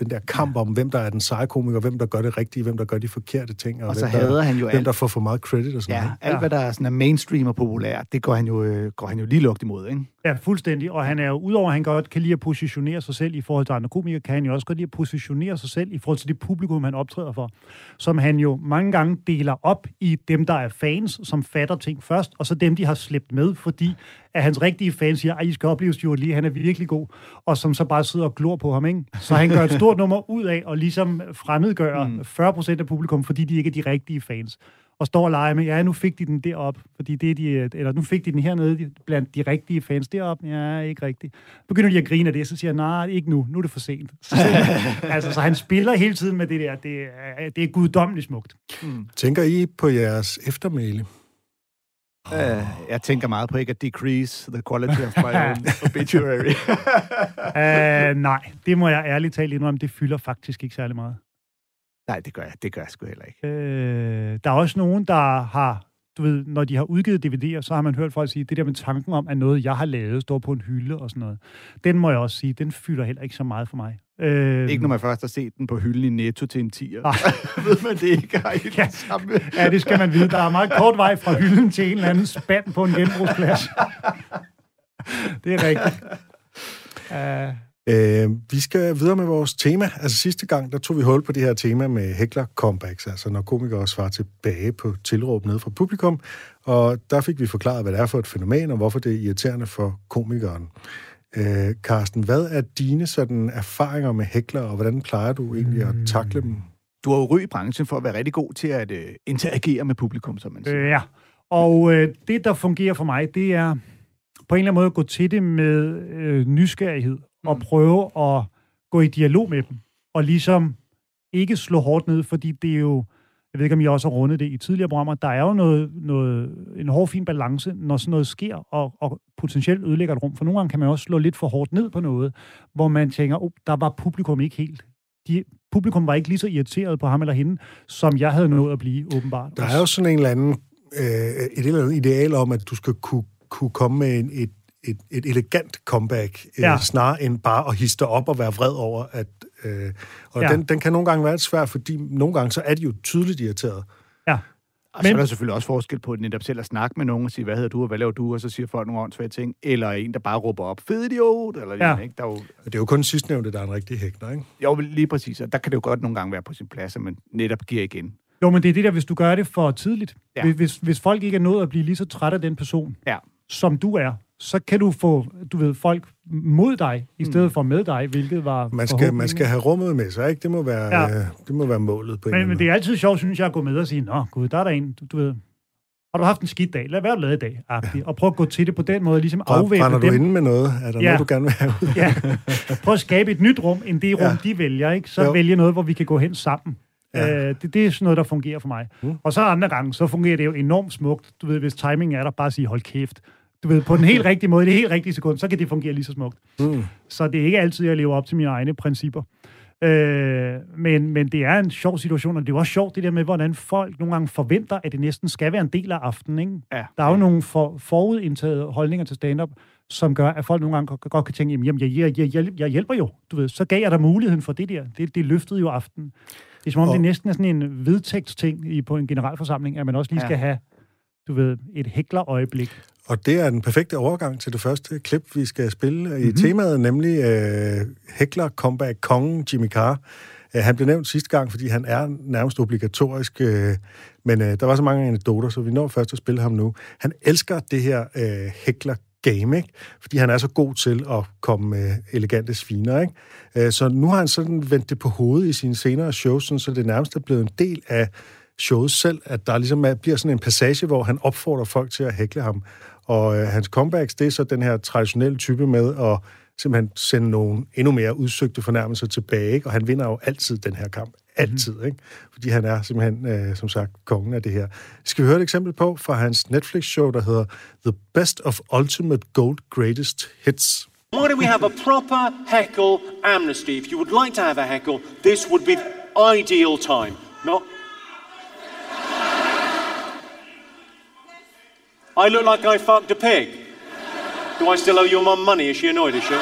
den der kamp om, hvem der er den seje komiker, hvem der gør det rigtige, hvem der gør de forkerte ting, og, og så hvem, der, han jo hvem alt, der får for meget credit og sådan ja, noget. alt hvad der er, sådan er mainstream og populær, det går han jo, øh, går han jo lige lugt imod, ikke? Ja, fuldstændig. Og han er jo, udover at han godt kan lide at positionere sig selv i forhold til andre komikere, kan han jo også godt lide at positionere sig selv i forhold til det publikum, han optræder for. Som han jo mange gange deler op i dem, der er fans, som fatter ting først, og så dem, de har slæbt med, fordi at hans rigtige fans siger, at I skal opleve Stuart Lee, han er virkelig god, og som så bare sidder og glor på ham, ikke? Så han gør et stort nummer ud af at ligesom fremmedgøre mm. 40 procent af publikum, fordi de ikke er de rigtige fans og står og leger med, ja, nu fik de den derop, fordi det er de, eller nu fik de den hernede blandt de rigtige fans derop. Ja, ikke rigtigt. Begynder de at grine af det, så siger jeg, nej, ikke nu, nu er det for sent. Så, altså, så han spiller hele tiden med det der, det er, det er guddommeligt smukt. Mm. Tænker I på jeres eftermæle? Uh, jeg tænker meget på ikke at decrease the quality of my own obituary. uh, nej, det må jeg ærligt talt indrømme, det fylder faktisk ikke særlig meget. Nej, det gør jeg, det gør jeg sgu heller ikke. Øh, der er også nogen, der har, du ved, når de har udgivet DVD'er, så har man hørt folk sige, det der med tanken om, at noget, jeg har lavet, står på en hylde og sådan noget. Den må jeg også sige, den fylder heller ikke så meget for mig. Øh, ikke når man først har set den på hylden i Netto til en tier. ved man det ikke har i ja, samme. ja, det skal man vide. Der er meget kort vej fra hylden til en eller anden spand på en genbrugsplads. det er rigtigt. Uh, Øh, vi skal videre med vores tema. Altså sidste gang, der tog vi hul på det her tema med heckler comebacks, altså når komikere svarer tilbage på tilråb nede fra publikum, og der fik vi forklaret, hvad det er for et fænomen, og hvorfor det er irriterende for komikeren. Øh, Carsten, hvad er dine sådan erfaringer med hækler, og hvordan plejer du egentlig at takle dem? Du har jo ry i branchen for at være rigtig god til at uh, interagere med publikum, som man siger. Øh, ja, og øh, det, der fungerer for mig, det er på en eller anden måde at gå til det med øh, nysgerrighed og mm. prøve at gå i dialog med dem, og ligesom ikke slå hårdt ned, fordi det er jo, jeg ved ikke, om I også har rundet det i tidligere programmer, der er jo noget, noget, en hård, fin balance, når sådan noget sker, og, og potentielt ødelægger et rum. For nogle gange kan man også slå lidt for hårdt ned på noget, hvor man tænker, oh, der var publikum ikke helt. De, publikum var ikke lige så irriteret på ham eller hende, som jeg havde nået at blive, åbenbart. Der er jo sådan en eller anden, øh, et eller andet ideal om, at du skal kunne, kunne komme med en, et et, et elegant comeback, øh, ja. øh, snarere end bare at histe op og være vred over, at... Øh, og ja. den, den kan nogle gange være svær, fordi nogle gange så er de jo tydeligt irriteret. Ja. Og så er der selvfølgelig også forskel på at netop selv at snakke med nogen og sige, hvad hedder du, og hvad laver du, og så siger folk nogle åndssvage ting, eller en, der bare råber op, fed idiot, eller ja. Lignende, ikke? Der er jo... Det er jo kun sidstnævnte, der er en rigtig hækner, ikke? Jo, lige præcis, og der kan det jo godt nogle gange være på sin plads, at man netop giver igen. Jo, men det er det der, hvis du gør det for tidligt. Ja. Hvis, hvis folk ikke er nået at blive lige så træt af den person, ja. som du er, så kan du få, du ved, folk mod dig, i stedet mm. for med dig, hvilket var man skal, man skal have rummet med sig, ikke? Det må være, ja. øh, det må være målet på men, en Men det er altid sjovt, synes jeg, at gå med og sige, nå gud, der er der en, du, du ved, har du haft en skidt dag? Lad være at lade i dag, agtigt. Og prøv at gå til det på den måde, ligesom afvæbne dem. Du inde med noget? Er der ja. noget, du gerne vil have ja. Prøv at skabe et nyt rum, end det rum, ja. de vælger, ikke? Så jo. vælge noget, hvor vi kan gå hen sammen. Ja. Øh, det, det er sådan noget, der fungerer for mig. Mm. Og så andre gange, så fungerer det jo enormt smukt. Du ved, hvis timingen er der, bare sige, hold kæft du ved, på den helt rigtige måde, det helt rigtige sekund, så kan det fungere lige så smukt. Mm. Så det er ikke altid, jeg lever op til mine egne principper. Øh, men, men det er en sjov situation, og det er også sjovt det der med, hvordan folk nogle gange forventer, at det næsten skal være en del af aftenen. Ikke? Ja. Der er jo nogle for, forudindtaget holdninger til stand-up, som gør, at folk nogle gange godt, godt kan tænke, jamen, jeg, jeg, jeg, jeg hjælper jo, du ved, så gav jeg dig muligheden for det der. Det, det løftede jo aftenen. Det er som om, og... det næsten er sådan en vedtægtsting i, på en generalforsamling, at man også lige ja. skal have, du ved, et hæklerøjeblik. Og det er den perfekte overgang til det første klip, vi skal spille mm-hmm. i mhm. temaet, nemlig uh, Heckler Comeback Kongen Jimmy Carr. Uh, han blev nævnt sidste gang, fordi han er nærmest obligatorisk, uh, men uh, der var så mange anekdoter, så vi når først at spille ham nu. Han elsker det her uh, Heckler game, ikke? fordi han er så god til at komme med elegante sviner. Ikke? Så nu har han sådan vendt det på hovedet i sine senere shows, så det nærmest er blevet en del af showet selv, at der ligesom er, bliver sådan en passage, hvor han opfordrer folk til at hækle ham. Og øh, hans comebacks, det er så den her traditionelle type med at simpelthen sende nogle endnu mere udsøgte fornærmelser tilbage, ikke? og han vinder jo altid den her kamp. Altid, mm. ikke? Fordi han er simpelthen, øh, som sagt, kongen af det her. Skal vi høre et eksempel på fra hans Netflix-show, der hedder The Best of Ultimate Gold Greatest Hits. Why don't we have a proper heckle amnesty? If you would like to have a heckle, this would be ideal time. Not I look like I fucked a pig. Do I still owe your mum money? Is she annoyed, is she?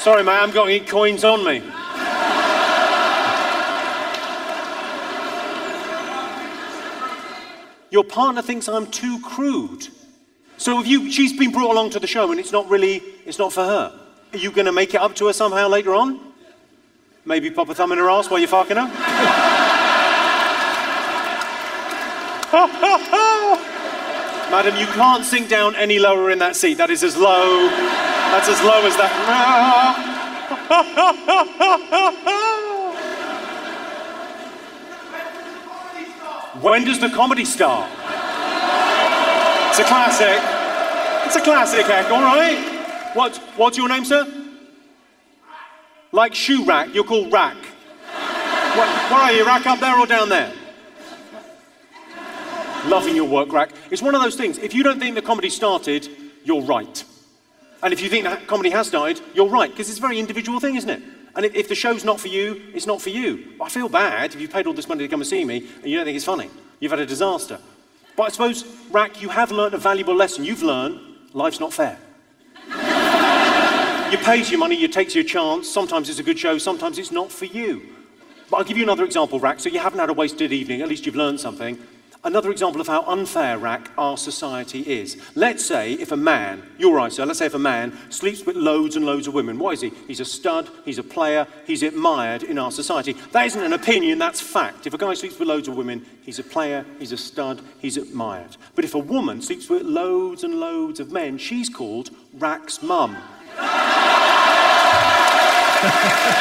Sorry, mate, I'm going to got coins on me. Your partner thinks I'm too crude. So if you, she's been brought along to the show and it's not really, it's not for her. Are you going to make it up to her somehow later on? Maybe pop a thumb in her ass while you're fucking her? Madam, you can't sink down any lower in that seat. That is as low, that's as low as that. when does the comedy start? It's a classic. It's a classic, Eck, all right? What, what's your name, sir? Like shoe rack, you're called Rack. What, where are you, Rack up there or down there? Loving your work, Rack. It's one of those things. If you don't think the comedy started, you're right. And if you think that comedy has died, you're right, because it's a very individual thing, isn't it? And if the show's not for you, it's not for you. I feel bad if you've paid all this money to come and see me and you don't think it's funny. You've had a disaster. But I suppose, Rack, you have learned a valuable lesson. You've learned life's not fair. you pay your money, you take your chance. Sometimes it's a good show, sometimes it's not for you. But I'll give you another example, Rack. So you haven't had a wasted evening, at least you've learned something. Another example of how unfair, Rack, our society is. Let's say if a man, you're right, sir, let's say if a man sleeps with loads and loads of women, what is he? He's a stud, he's a player, he's admired in our society. That isn't an opinion, that's fact. If a guy sleeps with loads of women, he's a player, he's a stud, he's admired. But if a woman sleeps with loads and loads of men, she's called Rack's mum.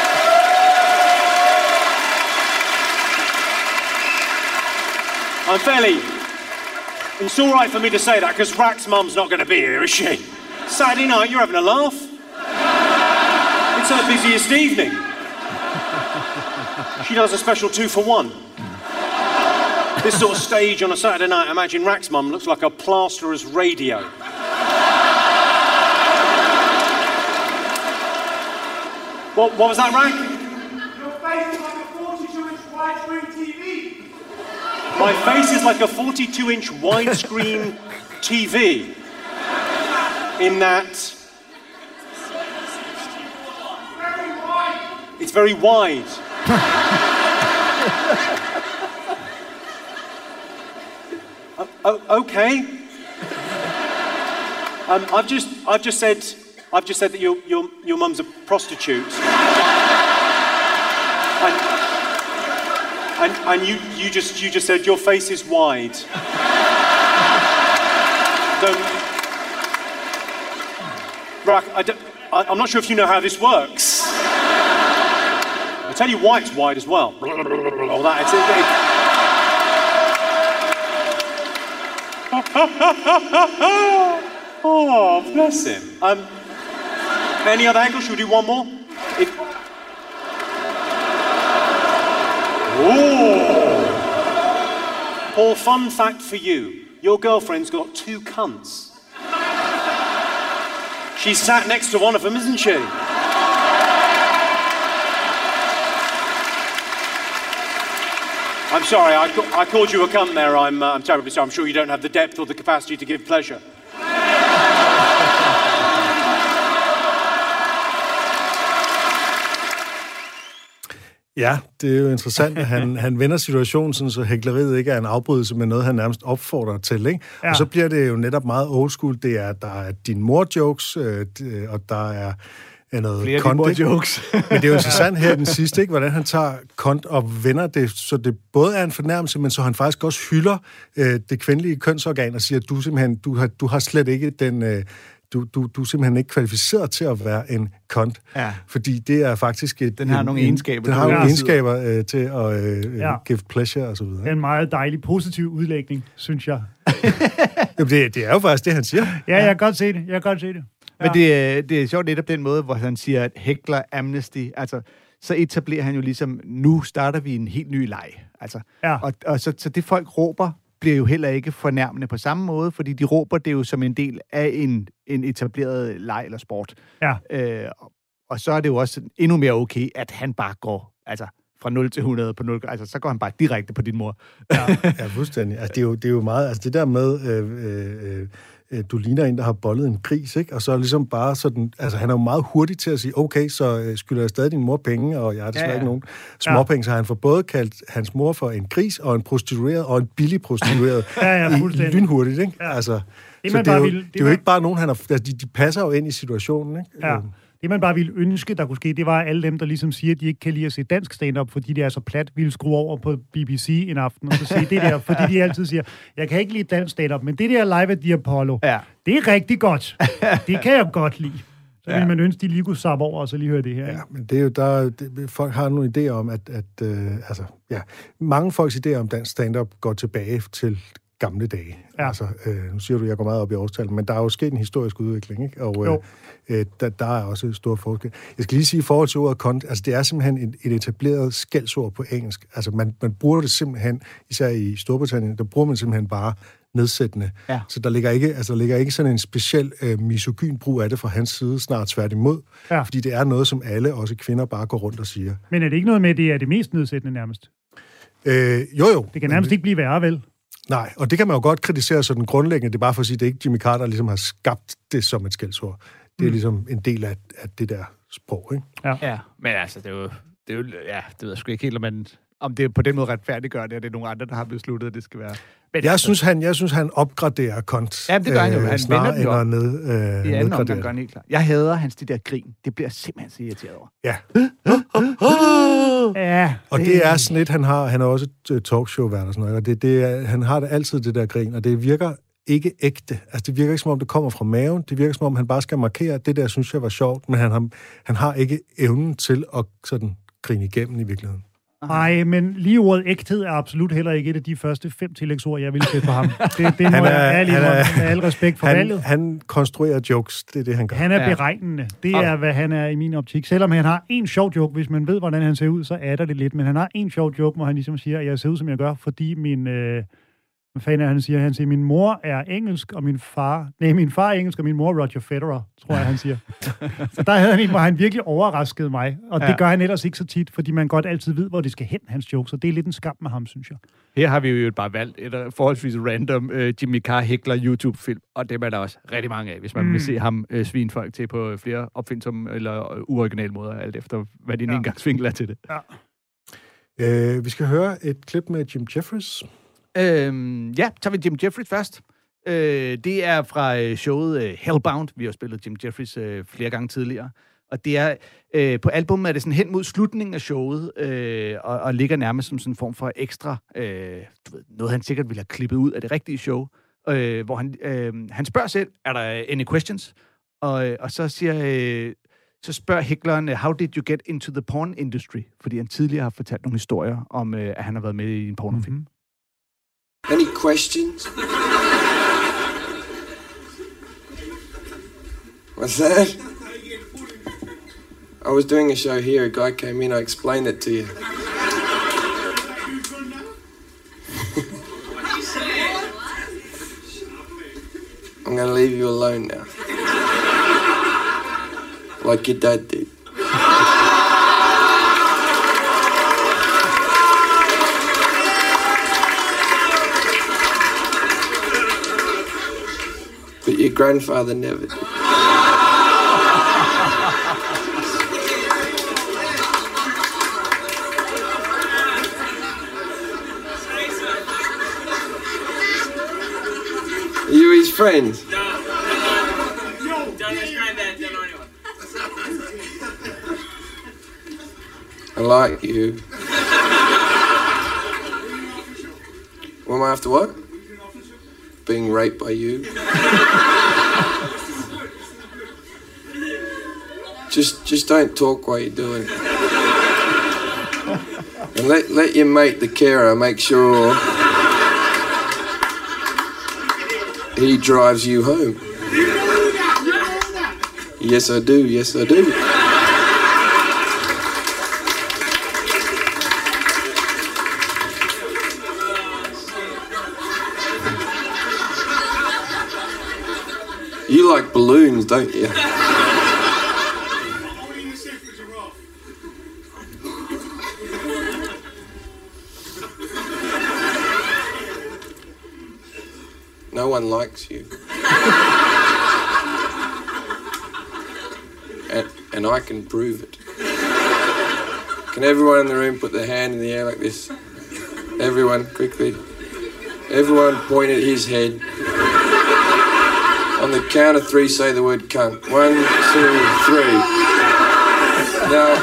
I'm fairly. It's all right for me to say that because Rack's mum's not going to be here, is she? Saturday night, you're having a laugh. It's her busiest evening. She does a special two for one. This sort of stage on a Saturday night, imagine Rack's mum looks like a plasterer's radio. What, what was that, Rack? Your face is like a 42 inch widescreen TV. My face is like a 42 inch widescreen TV. In that. It's very wide. O- o- okay. Um, I've just, I've just said, I've just said that your, your, your mum's a prostitute. And, and, and you, you, just, you just said your face is wide. Rack, I don't, I, I'm not sure if you know how this works. I'll tell you why it's wide as well. All that. It's, it- oh, bless him. Um, any other angle? Should we do one more? If, Ooh. Paul, fun fact for you. Your girlfriend's got two cunts. She's sat next to one of them, isn't she? I'm sorry, I, ca- I called you a cunt there. I'm, uh, I'm terribly sorry. I'm sure you don't have the depth or the capacity to give pleasure. Ja, det er jo interessant, at han, han vender situationen, sådan, så hækleriet ikke er en afbrydelse, men noget, han nærmest opfordrer til. Ikke? Ja. Og så bliver det jo netop meget old school. Det er, der er din mor-jokes, øh, og der er er noget Flere kont? Mor-jokes. Men det er jo interessant her den sidste, ikke? hvordan han tager kont og vender det, så det både er en fornærmelse, men så han faktisk også hylder øh, det kvindelige kønsorgan og siger, at du simpelthen, du har, du har slet ikke den... Øh, du, du, du er simpelthen ikke kvalificeret til at være en kont. Ja. Fordi det er faktisk... Et, Den har en, nogle en- egenskaber, Den har nogle Ja. egenskaber øh, til at øh, Ja. ja. give pleasure og så videre. Det er en meget dejlig, positiv udlægning, synes jeg. Jamen, det, det er jo faktisk det, han siger. Ja, jeg kan godt se det. Jeg kan godt se det. Men det, er- det er sjovt netop den måde, hvor han siger, at hækler amnesty, altså, så etablerer han jo ligesom, nu starter vi en helt ny leg. Altså, Ja. og, og så, så det folk råber, bliver jo heller ikke fornærmende på samme måde, fordi de råber det jo som en del af en, en etableret leg eller sport. Ja. Øh, og- så er det jo også endnu mere okay, at han bare går, altså fra 0 til 100 på 0, altså så går han bare direkte på din mor. Ja, fuldstændig. Altså, det, er jo, det er jo meget... Altså, det der med... Øh, øh, øh, du ligner en, der har bollet en gris, ikke? Og så ligesom bare sådan... Altså, han er jo meget hurtig til at sige, okay, så øh, skylder jeg stadig din mor penge, og jeg har desværre Ja, ja, ja. ikke nogen småpenge, så har han for både kaldt hans mor for en gris og en prostitueret og en billig prostitueret. Ja, ja, fuldstændig. Lynhurtigt, ikke? Ja. Altså, Det, så man det er, jo, ville- det det er jo man- ikke bare nogen, han har... Altså, de, de passer jo ind i situationen, ikke? Ja. Det, man bare ville ønske, der kunne ske, det var at alle dem, der ligesom siger, at de ikke kan lide at se dansk stand-up, fordi det er så plat, ville skrue over på BBC en aften og så sige det der, fordi de altid siger, jeg kan ikke lide dansk stand-up, men det der live af The Apollo, Ja. det er rigtig godt. Det kan jeg godt lide. Så ville man ønske, de lige kunne sappe over og så lige høre det her. Ja, men det er jo der, det, folk har nogle idéer om, at, at øh, altså, ja, mange folks idéer om dansk stand-up går tilbage til gamle dage. Ja. Altså, øh, nu siger du, at jeg går meget op i årstal, men der er jo sket en historisk udvikling, ikke? Og Jo. øh, øh, der, der er også stor forskel. Jeg skal lige sige i forhold til ordet kont, altså det er simpelthen et, et etableret skældsord på engelsk. Altså man, man bruger det simpelthen, især i Storbritannien, der bruger man simpelthen bare nedsættende. Ja. Så der ligger ikke, altså, der ligger ikke sådan en speciel øh, misogyn brug af det fra hans side, snart tværtimod. Ja. Fordi det er noget, som alle, også kvinder, bare går rundt og siger. Men er det ikke noget med, at det er det mest nedsættende nærmest? Øh, jo jo. Det kan nærmest ikke blive værre, vel? Nej, og det kan man jo godt kritisere sådan grundlæggende. Det er bare for at sige, at det er ikke Jimmy Carter, der ligesom har skabt det som et skældsord. Det er Mm. ligesom en del af, af det der sprog, ikke? Ja. Ja, men altså, det er jo... Det er jo ja, det ved jeg sgu ikke helt, om, man, om det på den måde retfærdiggør det, og det er nogle andre, der har besluttet, at det skal være. Men Jeg synes, han, jeg synes, han opgraderer Kont. Ja, det gør han jo. Han snarere vender den jo at ned, øh, I anden omgang gør han helt klart. Jeg hader hans de der grin. Det bliver jeg simpelthen så irriteret over. Ja. Ja. Og det er sådan lidt, han har, han er også talkshow-vært og sådan noget, og det, det er, han har det altid, det der grin, og det virker ikke ægte. Altså, det virker ikke, som om det kommer fra maven. Det virker, som om han bare skal markere, det der synes jeg var sjovt, men han har, han har ikke evnen til at sådan grine igennem i virkeligheden. Nej, men lige ordet ægthed er absolut heller ikke et af de første fem tillægsord, jeg ville sætte på ham. Det, det må Han er- jeg han er- med al respekt for Han, valget. han konstruerer jokes, det er det, han gør. Han er Ja. beregnende. Det er, hvad han er i min optik. Selvom han har en sjov joke, hvis man ved, hvordan han ser ud, så er der det lidt. Men han har en sjov joke, hvor han ligesom siger, at jeg ser ud, som jeg gør, fordi min... Øh, hvad fanden er det, han siger? Han siger, min mor er engelsk, og min far... Nej, min far er engelsk, og min mor er Roger Federer, tror jeg, han siger. så der havde han en, hvor han virkelig overraskede mig. Og ja. Ja. det gør han ellers ikke så tit, fordi man godt altid ved, hvor det skal hen, hans jokes. Så det er lidt en skam med ham, synes jeg. Her har vi jo bare valgt et øh, forholdsvis random uh, Jimmy Carr hækler YouTube-film, og dem er der også rigtig mange af, hvis man mm. Vil se ham uh, svine folk til på flere opfindsomme eller øh, uoriginale måder, alt efter hvad din Ja. ja. indgangsvinkel er til det. Øh, vi skal høre et klip med Jim Jeffries. Øhm, ja, tager vi Jim Jeffries først. Øh, det er fra øh, showet øh, Hellbound. Vi har spillet Jim Jeffries øh, flere gange tidligere. Og det er, øh, på albummet er det sådan hen mod slutningen af showet, øh, og, og ligger nærmest som sådan en form for ekstra, øh, du ved, noget han sikkert ville have klippet ud af det rigtige show, øh, hvor han, øh, han spørger selv, er der any questions? Og, øh, og så siger, øh, så spørger hækleren, øh, how did you get into the porn industry? Fordi han tidligere har fortalt nogle historier om, øh, at han har været med i en pornofilm. Mm-hmm. Questions? What's that? I was doing a show here. A guy came in. I explained it to you. I'm to leave you alone now. Like your dad did. Your grandfather never did. Are you his friend? I like you. What am I after what? Being raped by you? just just don't talk while you're doing it. And let let your mate the carer make sure he drives you home. Yes I do, yes I do. Don't you? No one likes you. and, and I can prove it. Can everyone in the room put their hand in the air like this? Everyone, quickly. Everyone point at his head. On the count of three, say the word cunt. One, two, three. Now,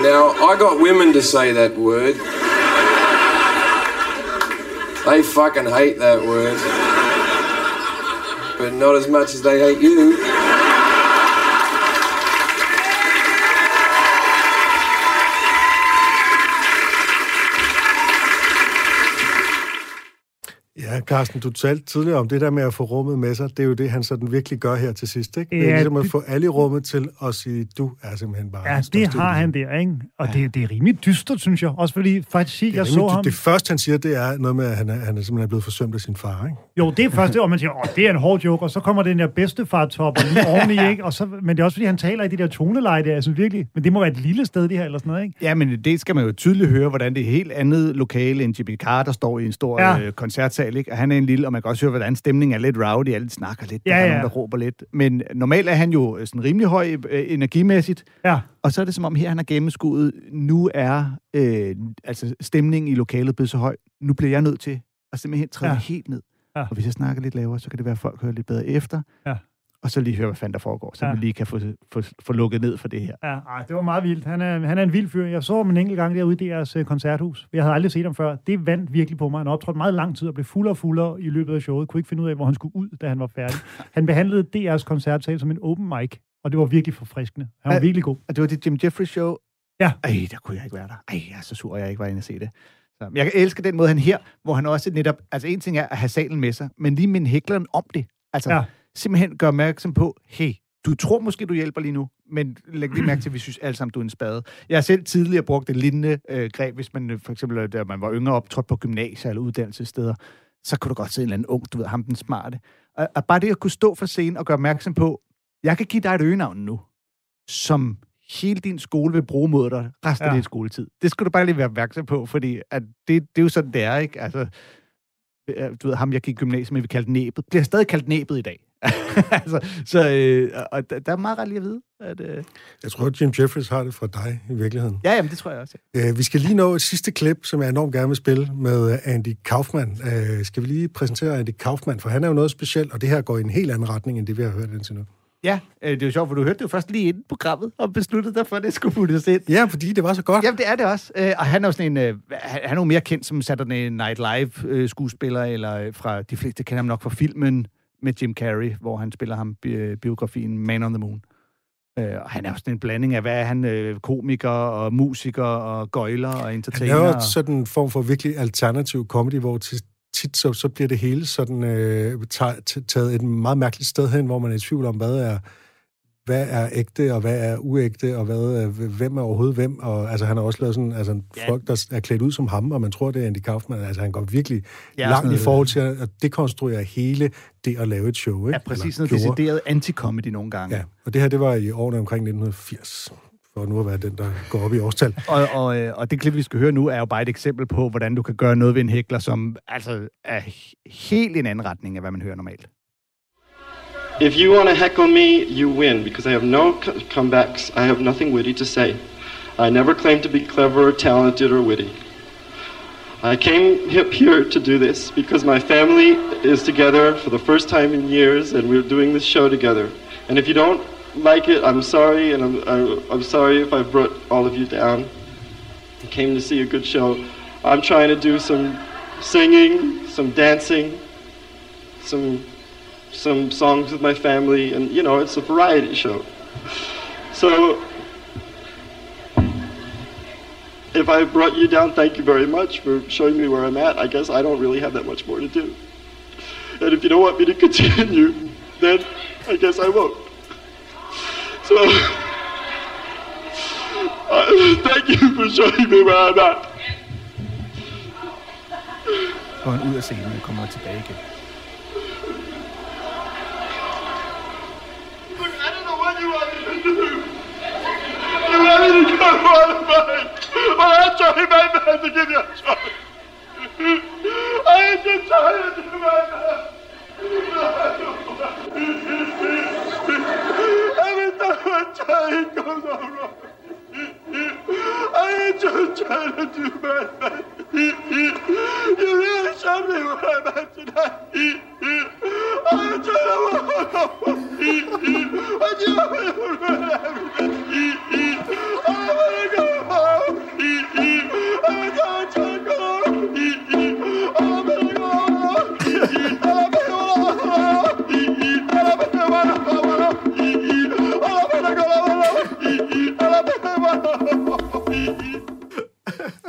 now I got women to say that word. They fucking hate that word. But not as much as they hate you. Carsten, du talte tidligere om det der med at få rummet med sig. Det er jo det, han sådan virkelig gør her til sidst, ikke? Det er Ja, ligesom at få alle i rummet til at sige, du er simpelthen bare... Ja, det har han der, ikke? Og det, det er rimelig dystert, synes jeg. Også fordi, faktisk, jeg så rimelig- ham... det første, han siger, det er noget med, at han er, han er simpelthen blevet forsømt af sin far, ikke? Jo, det er først det, og man siger, åh, det er en hård joke, og så kommer den der bedstefar-top og lige oveni, ikke? Og så, men det er også, fordi han taler i de der toneleje der, synes virkelig, men det må være et lille sted, det her, eller sådan noget, ikke? Ja, men det skal man jo tydeligt høre, hvordan det er helt andet lokale end Jimmy Carr, der står i en stor Ja. ja. øh, koncertsal, ikke? Og han er en lille, og man kan også høre, hvordan stemningen er lidt rowdy, alle snakker lidt, Ja, der er ja. nogen, der råber lidt. Men normalt er han jo sådan rimelig høj øh, energimæssigt, Ja. og så er det som om her, han har gennemskuddet, nu er øh, altså stemningen i lokalet blevet så høj, nu bliver jeg nødt til at simpelthen træde ja. helt ned. Ja. Og hvis jeg snakker lidt lavere, så kan det være, at folk hører lidt bedre efter, Ja. Og så lige høre, hvad fanden der foregår, så Ja. vi lige kan få, få, få lukket ned for det her. Ja, ej, det var meget vildt. Han er, han er en vild fyr. Jeg så ham en enkelt gang derude i deres øh, koncerthus. Jeg havde aldrig set ham før. Det vandt virkelig på mig. Han optrådte meget lang tid og blev fuldere og fuldere i løbet af showet. Kunne ikke finde ud af, hvor han skulle ud, da han var færdig. Han behandlede DR's koncertsal som en open mic, og det var virkelig forfriskende. Han var Ja. virkelig god. Og det var det Jim Jeffries show. Ja. Ej, der kunne jeg ikke være der. Ej, jeg er så sur, at jeg ikke var inde og se det. Så, jeg elsker den måde, han her, hvor han også netop... Altså, en ting er at have salen med sig, men lige min hækleren om det. Altså, Ja. Simpelthen gør opmærksom på, hey, du tror måske, du hjælper lige nu, men læg lige mærke til, at vi synes alle sammen, du er en spade. Jeg har selv tidligere brugt et lignende øh, greb, hvis man øh, for eksempel, øh, da man var yngre optrådt på gymnasier eller uddannelsessteder, så kunne du godt se en eller anden ung, du ved, ham den smarte. Og, og bare det at kunne stå for scenen og gøre opmærksom på, jeg kan give dig et øgenavn nu, som hele din skole vil bruge mod dig resten ja. Ja. af din skoletid. Det skal du bare lige være opmærksom på, fordi at det, det er jo sådan, det er, ikke? Altså, øh, du ved, ham, jeg gik i gymnasiet med, vi kaldte næbet, bliver stadig kaldt næbet i dag. altså, så øh, og der, der er meget ret lige at vide. At, øh, Jeg tror, at Jim Jeffries har det fra dig i virkeligheden. ja, jamen, det tror jeg også. Øh, vi skal lige nå et sidste klip, som jeg enormt gerne vil spille med øh, Andy Kaufman. Øh, skal vi lige præsentere Andy Kaufman, for han er jo noget specielt, og det her går i en helt anden retning, end det vi har hørt indtil nu. Ja, øh, det er jo sjovt, for du hørte det jo først lige inden programmet, og besluttede dig for, at det skulle puttes ind. Ja, fordi det var så godt. Jamen, det er det også. Øh, og han er jo sådan en... Øh, han er jo mere kendt som Saturday Night Live-skuespiller, eller øh, fra... De fleste kender ham nok fra filmen med Jim Carrey, hvor han spiller ham bi- biografien Man on the Moon. Øh, og han er jo sådan en blanding af, hvad er han? Øh, komiker og musiker og gøjler og Han entertainer. laver og- sådan en form for virkelig alternativ comedy, hvor til, tit så, så bliver det hele sådan øh, taget, taget et meget mærkeligt sted hen, hvor man er i tvivl om, hvad er, hvad er ægte, og hvad er uægte, og hvad er, hvem er overhovedet hvem. Og, altså, han har også lavet sådan, altså, Ja. folk, der er klædt ud som ham, og man tror, det er Andy Kaufman. Altså, han går virkelig Ja, sådan langt i forhold til at dekonstruere hele det at lave et show. Ikke? Ja, præcis Eller noget decideret anti-comedy nogle gange. Ja, og det her, det var i årene omkring 1980, for nu at være den, der går op i årstal. Og, og, øh, og det klip, vi skal høre nu, er jo bare et eksempel på, hvordan du kan gøre noget ved en hækler, som altså er he- helt en anden retning af, hvad man hører normalt. If you want to heckle me, you win because I have no c- comebacks. I have nothing witty to say. I never claimed to be clever or talented or witty. I came here to do this because my family is together for the first time in years and we're doing this show together. And if you don't like it, I'm sorry and I'm, I'm, I'm sorry if I brought all of you down. I came to see a good show. I'm trying to do some singing, some dancing, some some songs with my family, and you know, it's a variety show. So, if I brought you down, thank you very much for showing me where I'm at. I guess I don't really have that much more to do. And if you don't want me to continue, then I guess I won't. So, uh, thank you for showing me where I'm at. Går han ud af scenen og kommer tilbage igen. I don't know you want me to do. You want me to go on a fight? Well, I'm trying my best to give you a try. I just trying to do my best. Every time I try, it goes wrong. I am just trying to do my best. You really showed me where I'm tonight. I'm trying to walk. I do everything. I want to go home. I'm trying to go home. I'm gonna go home. Wow.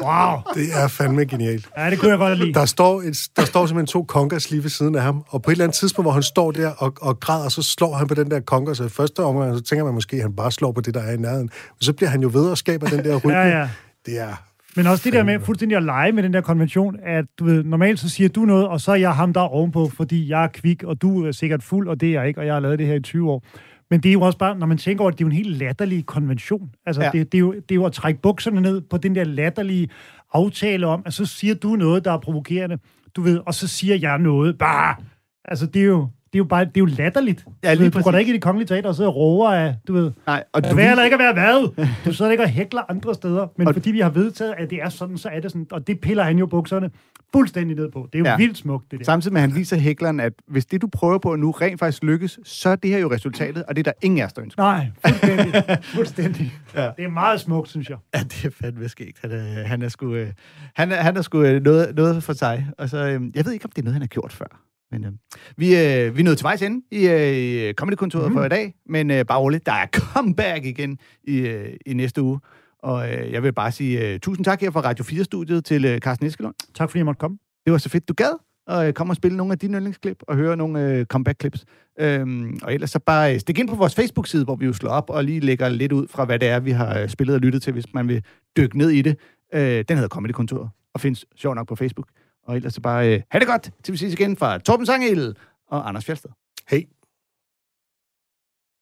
Wow. Det er fandme genialt. Ja, det kunne jeg godt lide. Der står, et, der står simpelthen to konkers lige ved siden af ham, og på et eller andet tidspunkt, hvor han står der og, og græder, så slår han på den der konker, så i første omgang, så tænker man måske, at han bare slår på det, der er i nærheden. Men så bliver han jo ved og skaber den der rytme. Ja, ja. Det er Men også det der med fuldstændig at lege med den der konvention, at du ved, normalt så siger du noget, og så er jeg ham, der er ovenpå, fordi jeg er kvik, og du er sikkert fuld, og det er jeg ikke, og jeg har lavet det her i 20 år. Men det er jo også bare, når man tænker over det, det er jo en helt latterlig konvention. Altså, Ja. det, det, er jo, det er jo at trække bukserne ned på den der latterlige aftale om, at så siger du noget, der er provokerende, du ved, og så siger jeg noget, bare. Altså, det er jo, det er jo bare, det er jo latterligt. Ja, lige du, ved, du går da ikke i det kongelige teater og sidder og råber af, du ved, Nej, og du eller ikke at være hvad? Du sidder ikke og hækler andre steder, men Og- fordi vi har vedtaget, at det er sådan, så er det sådan, og det piller han jo bukserne fuldstændig ned på. Det er jo Ja. vildt smukt, det der. Samtidig med, at han viser hækleren, at hvis det, du prøver på nu, rent faktisk lykkes, så er det her jo resultatet, og det er der ingen af os, der ønsker. Nej, fuldstændig. fuldstændig. Ja. Det er meget smukt, synes jeg. Ja, det er fandme skægt. Han er, han er sgu, øh, han er, han er sgu øh, noget, noget for sig. Og så, øh, jeg ved ikke, om det er noget, han har gjort før. Men øh, vi, øh, vi nået til vejs ende i, øh, Comedy-kontoret mm. for i dag. Men øh, bare roligt, der er comeback igen i, øh, i næste uge. Og øh, jeg vil bare sige øh, tusind tak her fra Radio 4-studiet til øh, Carsten Eskelund. Tak fordi jeg måtte komme. Det var så fedt, du gad og øh, komme og spille nogle af dine yndlingsklip og høre nogle øh, comeback-clips. Øhm, og ellers så bare øh, stik ind på vores Facebook-side, hvor vi jo slår op og lige lægger lidt ud fra, hvad det er, vi har øh, spillet og lyttet til, hvis man vil dykke ned i det. Øh, den hedder Comedy-kontoret og findes sjov nok på Facebook. Og ellers så bare øh, ha' det godt, til vi ses igen fra Torben Sangel og Anders Fjeldsted. Hej.